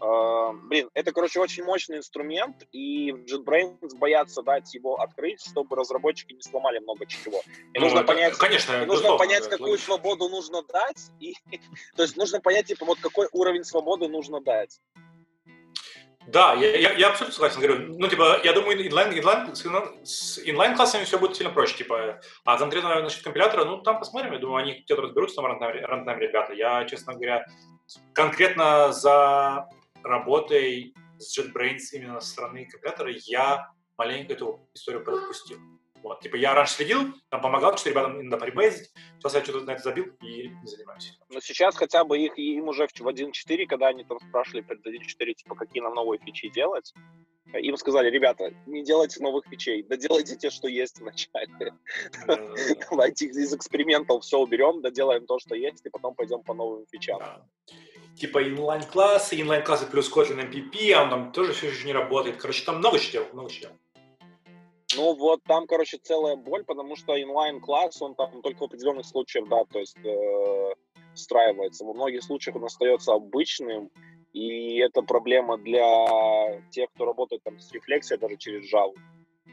блин, это, короче, очень мощный инструмент, и в JetBrains боятся дать его открыть, чтобы разработчики не сломали много чего. И ну, нужно это, понять, конечно, нужно безусловно, понять, да, какую логично. свободу нужно дать, и, то есть нужно понять, типа, вот какой уровень свободы нужно дать. Да, я, я, я абсолютно согласен, говорю. Ну, типа, я думаю, inline, inline, с inline- с inline-классами все будет сильно проще, типа, а конкретно насчет компилятора, ну, там посмотрим, я думаю, они где-то разберутся, там, runtime ребята. Я, честно говоря, конкретно за работой с JetBrains именно со стороны компилятора я маленько эту историю пропустил. Вот, типа, я раньше следил, там помогал что ребятам иногда прибейзить, сейчас я что-то на это забил и не занимаюсь. Но сейчас хотя бы их им уже в 1.4, когда они там спрашивали перед 1.4, типа, какие нам новые фичи делать, им сказали, ребята, не делайте новых фичей, да делайте те, что есть в начале. Давайте из экспериментов все уберем, доделаем то, что есть, и потом пойдем по новым фичам. Типа инлайн-классы, инлайн-классы плюс Kotlin MPP, а он там тоже все еще не работает. Короче, там много чего, много чего. Ну вот там, короче, целая боль, потому что инлайн-класс, он там только в определенных случаях, да, то есть э, встраивается. Во многих случаях он остается обычным, и это проблема для тех, кто работает там с рефлексией, даже через Java.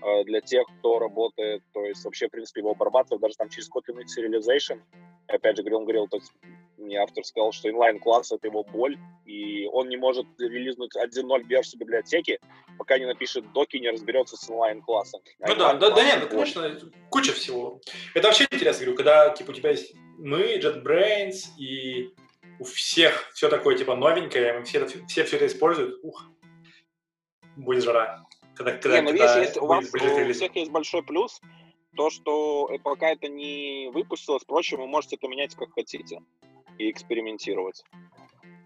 Э, для тех, кто работает, то есть вообще, в принципе, его обрабатывает, даже там через Kotlin X Serialization. Опять же, он говорил, то есть мне автор сказал, что инлайн-класс — это его боль, и он не может релизнуть 1.0 версию библиотеки, пока не напишет доки, не разберется с инлайн-классом. ну да, да, да нет, ну, конечно, куча всего. Это вообще интересно, говорю, когда типа, у тебя есть мы, JetBrains, и у всех все такое типа новенькое, все, все, все это используют, ух, будет жара. Когда, когда, не, ну, когда если у вас у всех есть большой плюс, то, что пока это не выпустилось, впрочем, вы можете это менять как хотите и экспериментировать.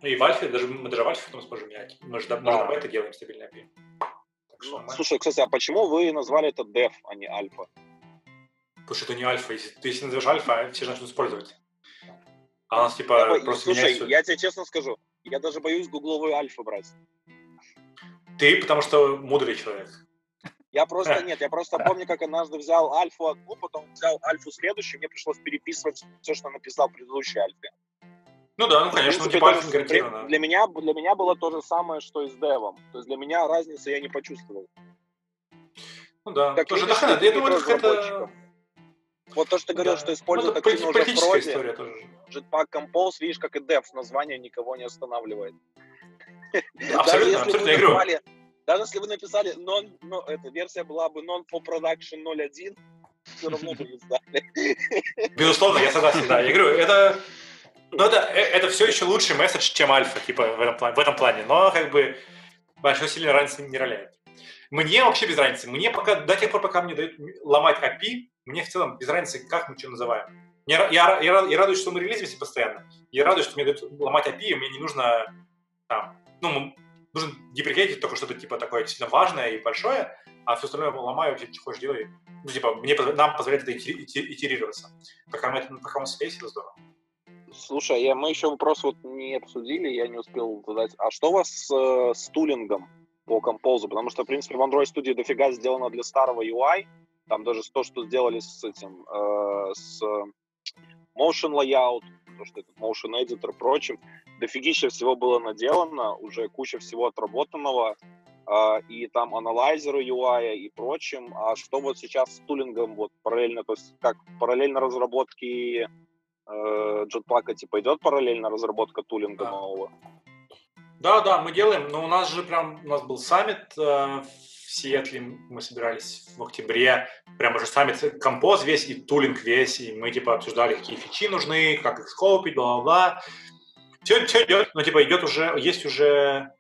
Ну и в альфе, даже, мы даже в альфе потом сможем менять. Мы же, да. мы это делаем стабильный API. Ну, слушай, кстати, а почему вы назвали это dev, а не альфа? Потому что это не альфа. Если ты если назовешь альфа, все начнут использовать. А у нас типа я, просто Слушай, меняется... я тебе честно скажу, я даже боюсь гугловую альфу брать. Ты, потому что мудрый человек. Я просто, нет, я просто помню, как однажды взял альфу одну, потом взял альфу следующую, мне пришлось переписывать все, что написал в предыдущей альфе. Ну да, ну конечно, принципе, типа гарантированно. Для меня, для меня было то же самое, что и с девом. То есть для меня разницы я не почувствовал. Ну да, как тоже да, я думаю, это... Вот то, что ты говорил, да. что используют ну, активно уже в проде, Jetpack Compose, видишь, как и dev, название никого не останавливает. Абсолютно, абсолютно, я говорю. Даже если вы написали, non, no, эта версия была бы non for production 0.1, все равно бы издали. Безусловно, я согласен, да. Я говорю, это ну, это, э, это все еще лучший месседж, чем альфа, типа, в этом, плане, в этом плане. Но, как бы, большой сильной разницы не роляет. Мне вообще без разницы. Мне пока, до тех пор, пока мне дают ломать API, мне в целом без разницы, как мы что называем. Я, я, я, я радуюсь, что мы релизимся постоянно. Я радуюсь, что мне дают ломать API, и мне не нужно там, ну, нужно деприкетить только что-то типа такое действительно важное и большое, а все остальное ломаю, вообще что хочешь делай. Ну, типа, мне, нам позволяет это итерироваться. Пока мы, это, мы space, это здорово. Слушай, я, мы еще вопрос вот не обсудили, я не успел задать. А что у вас с, э, с тулингом по композу? Потому что, в принципе, в Android Studio дофига сделано для старого UI. Там даже то, что сделали с этим, э, с motion layout, то, что это motion editor и прочим, дофигища всего было наделано, уже куча всего отработанного, э, и там аналайзеры UI и прочим. А что вот сейчас с тулингом вот параллельно, то есть как параллельно разработки э, Jetpack типа идет параллельно разработка тулинга да. нового? Да, да, мы делаем, но у нас же прям, у нас был саммит э, в Сиэтле, мы собирались в октябре, прям уже саммит, композ весь и тулинг весь, и мы типа обсуждали, какие фичи нужны, как их скопить, бла-бла-бла. Все, все идет, но типа идет уже, есть уже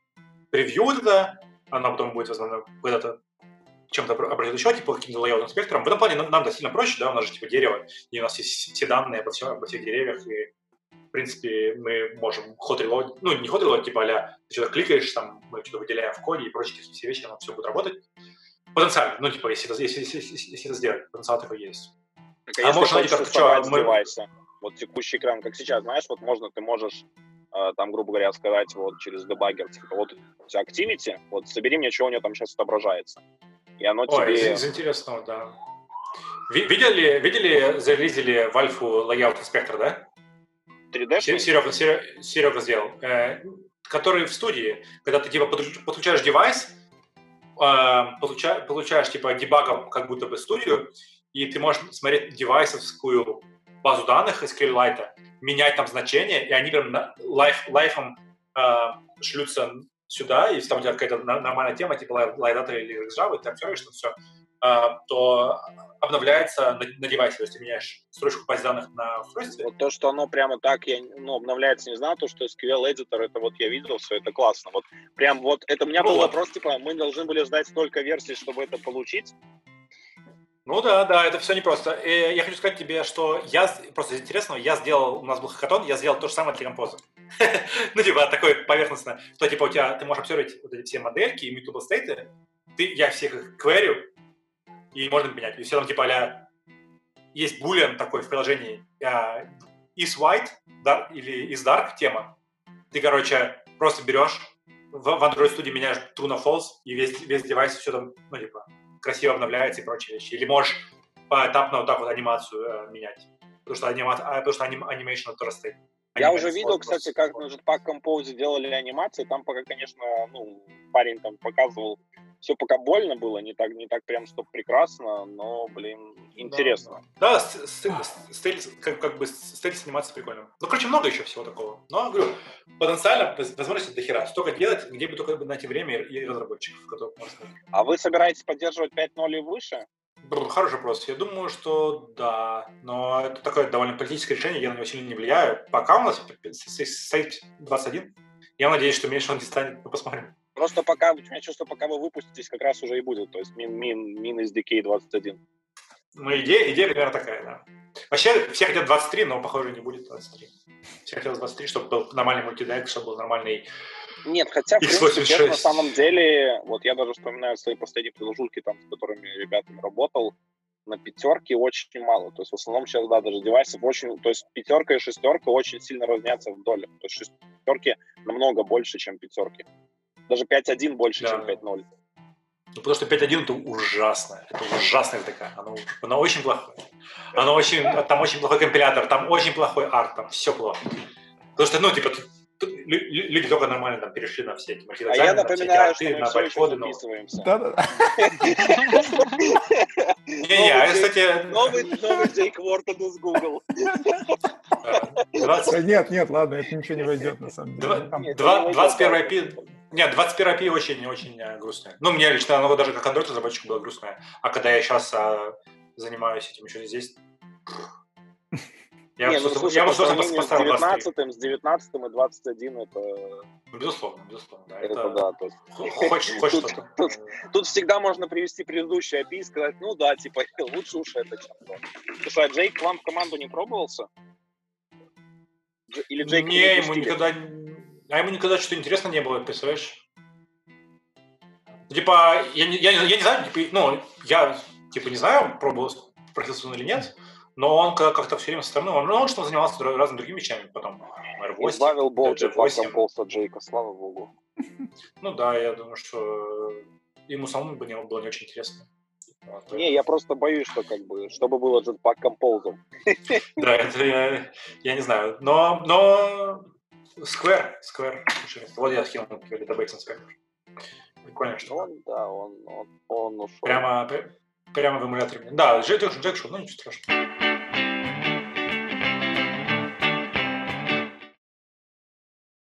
превью это, она потом будет, возможно, когда-то чем-то обратить еще, типа каким-то лайаутным спектром. В этом плане нам, нам да, сильно проще, да, у нас же типа дерево, и у нас есть все данные обо, всем, обо всех деревьях, и в принципе, мы можем ход релод, ну, не ход релод, типа, а ты что-то кликаешь, там, мы что-то выделяем в коде и прочие все вещи, оно все будет работать. Потенциально, ну, типа, если, если, если, если, если это сделать, потенциал такой есть. Так, а, а можно найти как что, мы... девайса, вот текущий экран, как сейчас, знаешь, вот можно, ты можешь э, там, грубо говоря, сказать вот через дебаггер, типа, вот у тебя Activity, вот собери мне, что у него там сейчас отображается. И оно Ой, тебе... из интересного, да. Видели, видели, зарелизили в альфу layout инспектор, да? 3D? Серега, Серега, Серега сделал. Э, который в студии, когда ты типа подключаешь девайс, э, получаешь, получаешь типа дебагом как будто бы студию, и ты можешь смотреть девайсовскую базу данных из SQLite, менять там значения, и они прям лайф, лайфом э, шлются сюда, если там у тебя какая-то нормальная тема, типа LiDATA или Java, ты обсервишь что все, а, то обновляется на, на девайсе, то есть ты меняешь строчку баз данных на устройстве. Вот то, что оно прямо так я, ну, обновляется, не знаю, то, что SQL Editor, это вот я видел, все это классно. Вот прям вот, это у меня ну был вот. вопрос, типа, мы должны были ждать столько версий, чтобы это получить, ну да, да, это все непросто. И я хочу сказать тебе, что я, просто из интересного, я сделал, у нас был хакатон, я сделал то же самое для композа. ну, типа, такое поверхностное, что, типа, у тебя, ты можешь обсервить вот эти все модельки и mutable стейты, ты, я всех их кверю, и можно менять. И все там типа а есть boolean такой в приложении uh, is white да, или is dark тема. Ты, короче, просто берешь в, в Android Studio меняешь true на false, и весь, весь девайс все там, ну, типа, красиво обновляется и прочие вещи. Или можешь поэтапно вот так вот анимацию э, менять. Потому что, анима... а, потому что аним... animation это растет. Я уже видел, кстати, как на Jetpack Compose делали анимации. Там пока, конечно, ну, парень там показывал все пока больно было, не так, не так прям, что прекрасно, но, блин, интересно. Да, да стель, как, как бы стель сниматься прикольно. Ну, короче, много еще всего такого. Но, говорю, потенциально возможности до хера. Столько делать, где бы только найти время и разработчиков, которых можно А вы собираетесь поддерживать 5.0 и выше? Хороший вопрос. Я думаю, что да, но это такое довольно политическое решение, я на него сильно не влияю. Пока у нас стоит 21, я надеюсь, что меньше он не станет, мы посмотрим. Просто пока, у меня чувство, пока вы выпуститесь, как раз уже и будет, то есть мин, мин, мин из DK 21. Ну, идея, идея примерно такая, да. Вообще, все хотят 23, но, похоже, не будет 23. Все хотят 23, чтобы был нормальный мультидек, чтобы был нормальный нет, хотя, в принципе, на самом деле, вот я даже вспоминаю свои последние приложульки, там, с которыми ребятами работал, на пятерке очень мало. То есть в основном сейчас, да, даже девайсов очень... То есть пятерка и шестерка очень сильно разнятся в доле. То есть шестерки намного больше, чем пятерки. Даже 5.1 больше, да. чем 5.0. Ну, потому что 5.1 это ужасно. Это ужасная такая. Оно, оно очень плохое. Оно очень, там очень плохой компилятор, там очень плохой арт, там все плохо. Потому что, ну, типа, люди только нормально там перешли на все эти А я напоминаю, что мы все еще записываемся. Да-да-да. Не-не, а кстати... Новый, новый Джейк Уортон из Google. 20... Нет, нет, ладно, это ничего не войдет, на самом деле. 21 IP... Нет, 21 IP очень-очень э, грустная. Ну, мне лично оно даже как Android разработчик было грустное. А когда я сейчас а, занимаюсь этим еще здесь... Я не, ну, слушай, я по сравнению с 19 с 19 и 21 это... Ну, безусловно, безусловно, да. Это, это да. То есть... Хочешь, хочешь тут, тут, тут всегда можно привести предыдущий API и сказать, ну да, типа, лучше уж это, чем то. Слушай, а Джейк к вам в команду не пробовался? Или Джейк не ему никогда... А ему никогда что-то интересно не было, представляешь? Типа, я, я, я, я не знаю, типа, ну, я, типа, не знаю, пробовал, просился он или нет, но он как-то все время со стороны, он, он что занимался разными другими вещами, потом R8, Избавил G8. полста Джейка, слава богу. Ну да, я думаю, что ему самому бы не, было не очень интересно. Вот. Не, я просто боюсь, что как бы, чтобы было Jetpack Compose. Да, это я, я не знаю. Но, но Square, Square. Вот я схему Database Inspector. Прикольно, что. Он, да, он, он, он ушел. Прямо, прямо в эмуляторе. Да, Джек, Джек шел, ну ничего страшного.